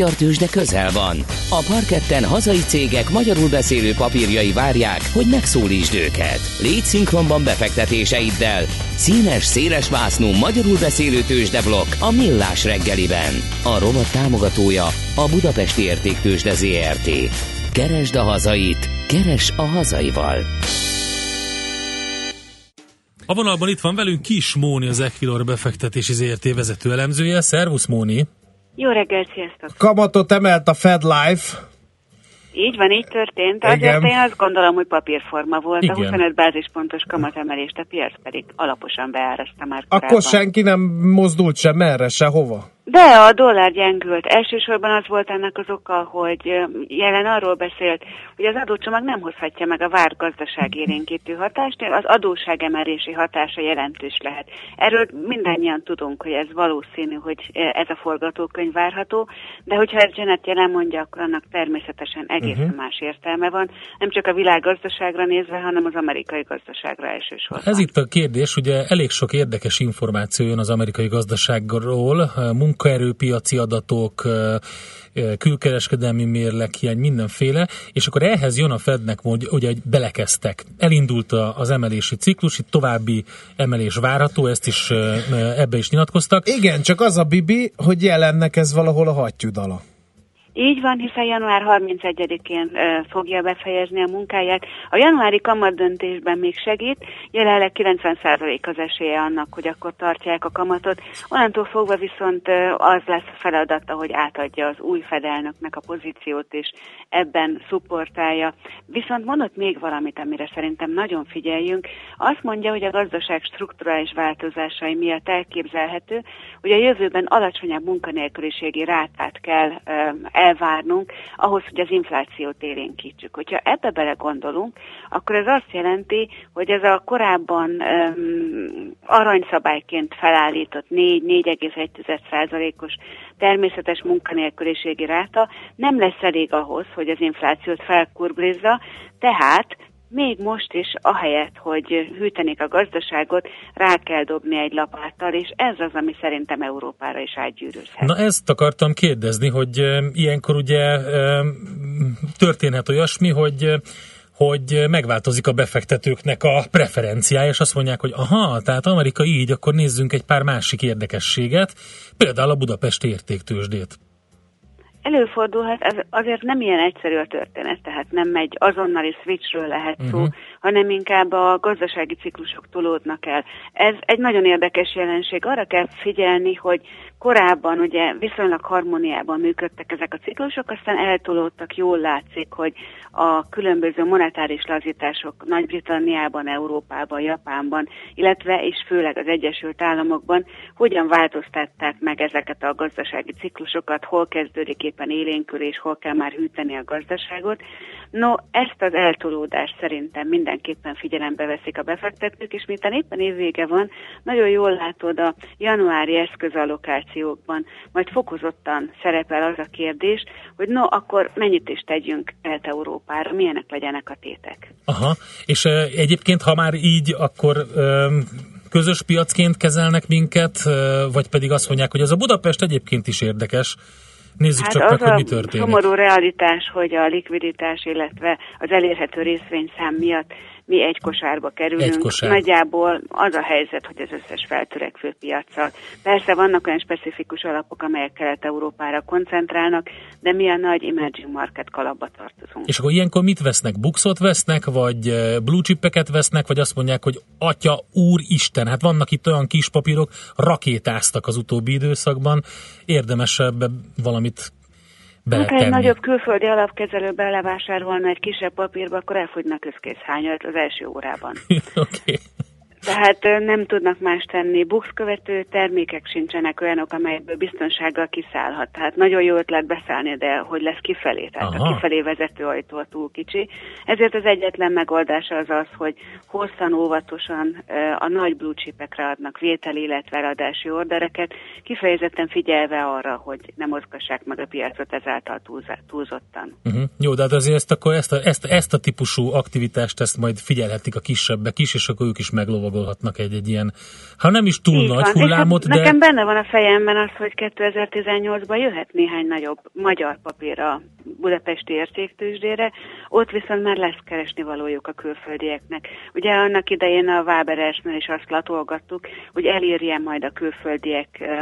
magyar tőzsde közel van. A parketten hazai cégek magyarul beszélő papírjai várják, hogy megszólítsd őket. Légy szinkronban befektetéseiddel. Színes, széles vásznú magyarul beszélő tőzsdeblokk a Millás reggeliben. A rovat támogatója a Budapesti Értéktőzsde ZRT. Keresd a hazait, keres a hazaival. A vonalban itt van velünk Kis Móni, az Equilor befektetési ZRT vezető elemzője. Szervusz Móni! Jó reggelt, sziasztok! Kamatot emelt a Fed Life. Így van, így történt. Azért Igen. én azt gondolom, hogy papírforma volt. Igen. A 25 bázispontos kamatemelést a piac pedig alaposan beáraszta már korábban. Akkor senki nem mozdult sem merre, sehova. De a dollár gyengült. Elsősorban az volt ennek az oka, hogy jelen arról beszélt, hogy az adócsomag nem hozhatja meg a várt gazdaságérénkítő hatást, az adósságemelési hatása jelentős lehet. Erről mindannyian tudunk, hogy ez valószínű, hogy ez a forgatókönyv várható, de hogyha ez Janet jelen mondja, akkor annak természetesen egészen uh-huh. más értelme van, nem csak a világ gazdaságra nézve, hanem az amerikai gazdaságra elsősorban. Ez itt a kérdés, ugye elég sok érdekes információ jön az amerikai gazdaságról, munkaerőpiaci adatok, külkereskedelmi mérlek, hiány, mindenféle, és akkor ehhez jön a Fednek, hogy, hogy belekeztek. Elindult az emelési ciklus, itt további emelés várható, ezt is ebbe is nyilatkoztak. Igen, csak az a bibi, hogy jelennek ez valahol a hattyúdala. Így van, hiszen január 31-én ö, fogja befejezni a munkáját. A januári kamatdöntésben még segít, jelenleg 90% az esélye annak, hogy akkor tartják a kamatot. Onnantól fogva viszont az lesz a feladata, hogy átadja az új fedelnöknek a pozíciót, és ebben szupportálja. Viszont mondott még valamit, amire szerintem nagyon figyeljünk. Azt mondja, hogy a gazdaság strukturális változásai miatt elképzelhető, hogy a jövőben alacsonyabb munkanélküliségi rátát kell ö, elvárnunk ahhoz, hogy az inflációt élénkítsük. Hogyha ebbe belegondolunk, akkor ez azt jelenti, hogy ez a korábban um, aranyszabályként felállított 4-4,1%-os természetes munkanélküliségi ráta nem lesz elég ahhoz, hogy az inflációt felkurblizza, tehát még most is, ahelyett, hogy hűtenék a gazdaságot, rá kell dobni egy lapáttal, és ez az, ami szerintem Európára is átgyűrűzhet. Na ezt akartam kérdezni, hogy ilyenkor ugye történhet olyasmi, hogy hogy megváltozik a befektetőknek a preferenciája, és azt mondják, hogy aha, tehát Amerika így, akkor nézzünk egy pár másik érdekességet, például a Budapesti értéktősdét. Előfordulhat, ez azért nem ilyen egyszerű a történet, tehát nem egy azonnali switchről lehet szó, Mhm. hanem inkább a gazdasági ciklusok tolódnak el. Ez egy nagyon érdekes jelenség. Arra kell figyelni, hogy korábban ugye viszonylag harmóniában működtek ezek a ciklusok, aztán eltolódtak, jól látszik, hogy a különböző monetáris lazítások Nagy-Britanniában, Európában, Japánban, illetve és főleg az Egyesült Államokban hogyan változtatták meg ezeket a gazdasági ciklusokat, hol kezdődik éppen élénkülés, hol kell már hűteni a gazdaságot. No, ezt az eltolódást szerintem mindenképpen figyelembe veszik a befektetők, és miután éppen évvége van, nagyon jól látod a januári eszközallokációkban, majd fokozottan szerepel az a kérdés, hogy no, akkor mennyit is tegyünk Kelet-Európára, milyenek legyenek a tétek. Aha, és egyébként, ha már így, akkor közös piacként kezelnek minket, vagy pedig azt mondják, hogy ez a Budapest egyébként is érdekes. Nézzük Hát csak az meg, hogy mi történik. szomorú realitás, hogy a likviditás, illetve az elérhető részvényszám miatt mi egy kosárba kerülünk. Egy kosár. Nagyjából az a helyzet, hogy az összes feltörekvő piaccal. Persze vannak olyan specifikus alapok, amelyek Kelet-Európára koncentrálnak, de mi a nagy emerging market kalapba tartozunk. És akkor ilyenkor mit vesznek? Buxot vesznek, vagy ö, blue chipeket vesznek, vagy azt mondják, hogy atya, úr, Isten, hát vannak itt olyan kis papírok, rakétáztak az utóbbi időszakban, érdemes ebbe valamit Ha egy beletenni. nagyobb külföldi alapkezelő belevásárolna egy kisebb papírba, akkor elfogyna közkészhányat az első órában. okay. Tehát nem tudnak más tenni. Bux követő termékek sincsenek olyanok, amelyekből biztonsággal kiszállhat. Tehát nagyon jó ötlet beszállni, de hogy lesz kifelé. Tehát Aha. a kifelé vezető ajtó a túl kicsi. Ezért az egyetlen megoldása az az, hogy hosszan, óvatosan a nagy blue chipekre adnak vételi, illetve eladási ordereket, kifejezetten figyelve arra, hogy ne mozgassák meg a piacot ezáltal túlzottan. Uh-huh. Jó, de hát azért ezt, akkor ezt, a, ezt, ezt a típusú aktivitást ezt majd figyelhetik a kisebbek is, és akkor ők is meglovagolhatnak egy-egy ilyen, ha nem is túl Így nagy van. Hullámot, hát de... Nekem benne van a fejemben az, hogy 2018-ban jöhet néhány nagyobb magyar papír a budapesti értéktősdére, ott viszont már lesz keresni valójuk a külföldieknek. Ugye annak idején a Waberesnél is azt latolgattuk, hogy elérje majd a külföldiek, eh,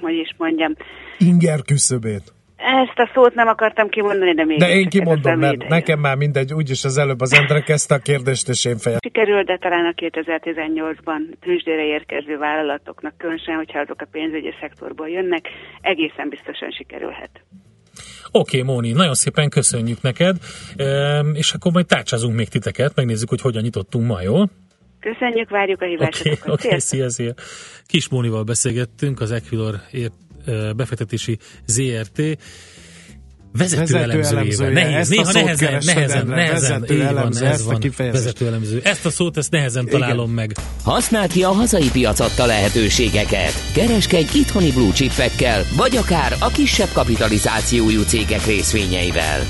hogy is mondjam, Inger küszöbét. Ezt a szót nem akartam kimondani, de még De én kimondom, mert nekem már mindegy, úgyis az előbb az Endre kezdte a kérdést, és én fejezem. Sikerül, de talán a 2018-ban tőzsdére érkező vállalatoknak, különösen, hogyha azok a pénzügyi szektorból jönnek, egészen biztosan sikerülhet. Oké, okay, Móni, nagyon szépen köszönjük neked, és akkor majd tárcsázunk még titeket, megnézzük, hogy hogyan nyitottunk ma, jó? Köszönjük, várjuk a Oké, hívásokat. okay, okay, szia, szia. Kis Mónival beszélgettünk, az Equilor ért, befektetési ZRT vezető, Vezető elemzőjével. elemzője. Nehéz, Ezt néha nehezen, nehezen, nehezen, Vezető így van, ez ezt a van, kifejezést. vezető elemző. Ezt a szót, ezt nehezen találom meg. Használd ki a hazai piac adta lehetőségeket. Kereskedj itthoni blue chipekkel, vagy akár a kisebb kapitalizációjú cégek részvényeivel.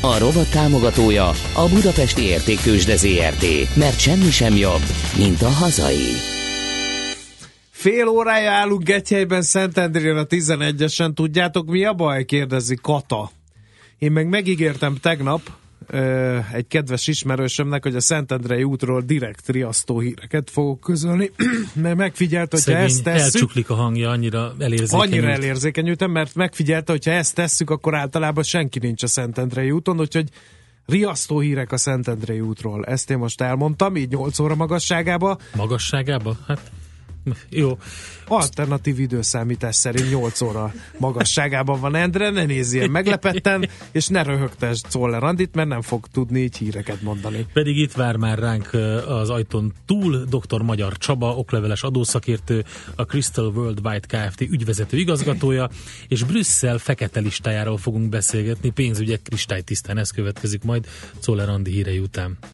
A rovat támogatója a Budapesti Értéktősde ZRT, mert semmi sem jobb, mint a hazai. Fél órája állunk Gegyhelyben Szentendrén a 11-esen. Tudjátok mi a baj? Kérdezi Kata. Én meg megígértem tegnap ö, egy kedves ismerősömnek, hogy a Szentendrei útról direkt riasztó híreket fogok közölni, mert megfigyelt, hogyha Szegény, ezt tesszük, elcsuklik a hangja, annyira elérzékenyült. Annyira elérzékenyültem, mert megfigyelte, hogy ha ezt tesszük, akkor általában senki nincs a Szentendrei úton, úgyhogy riasztó hírek a Szentendrei útról. Ezt én most elmondtam, így 8 óra magasságába. Magasságába? Hát jó. Alternatív időszámítás szerint 8 óra magasságában van Endre, ne nézz ilyen meglepetten, és ne röhögtesd Czoller Andit, mert nem fog tudni így híreket mondani. Pedig itt vár már ránk az ajtón túl dr. Magyar Csaba, okleveles adószakértő, a Crystal Worldwide Kft. ügyvezető igazgatója, és Brüsszel fekete listájáról fogunk beszélgetni, pénzügyek kristálytisztán, ez következik majd Czoller Andi hírei után.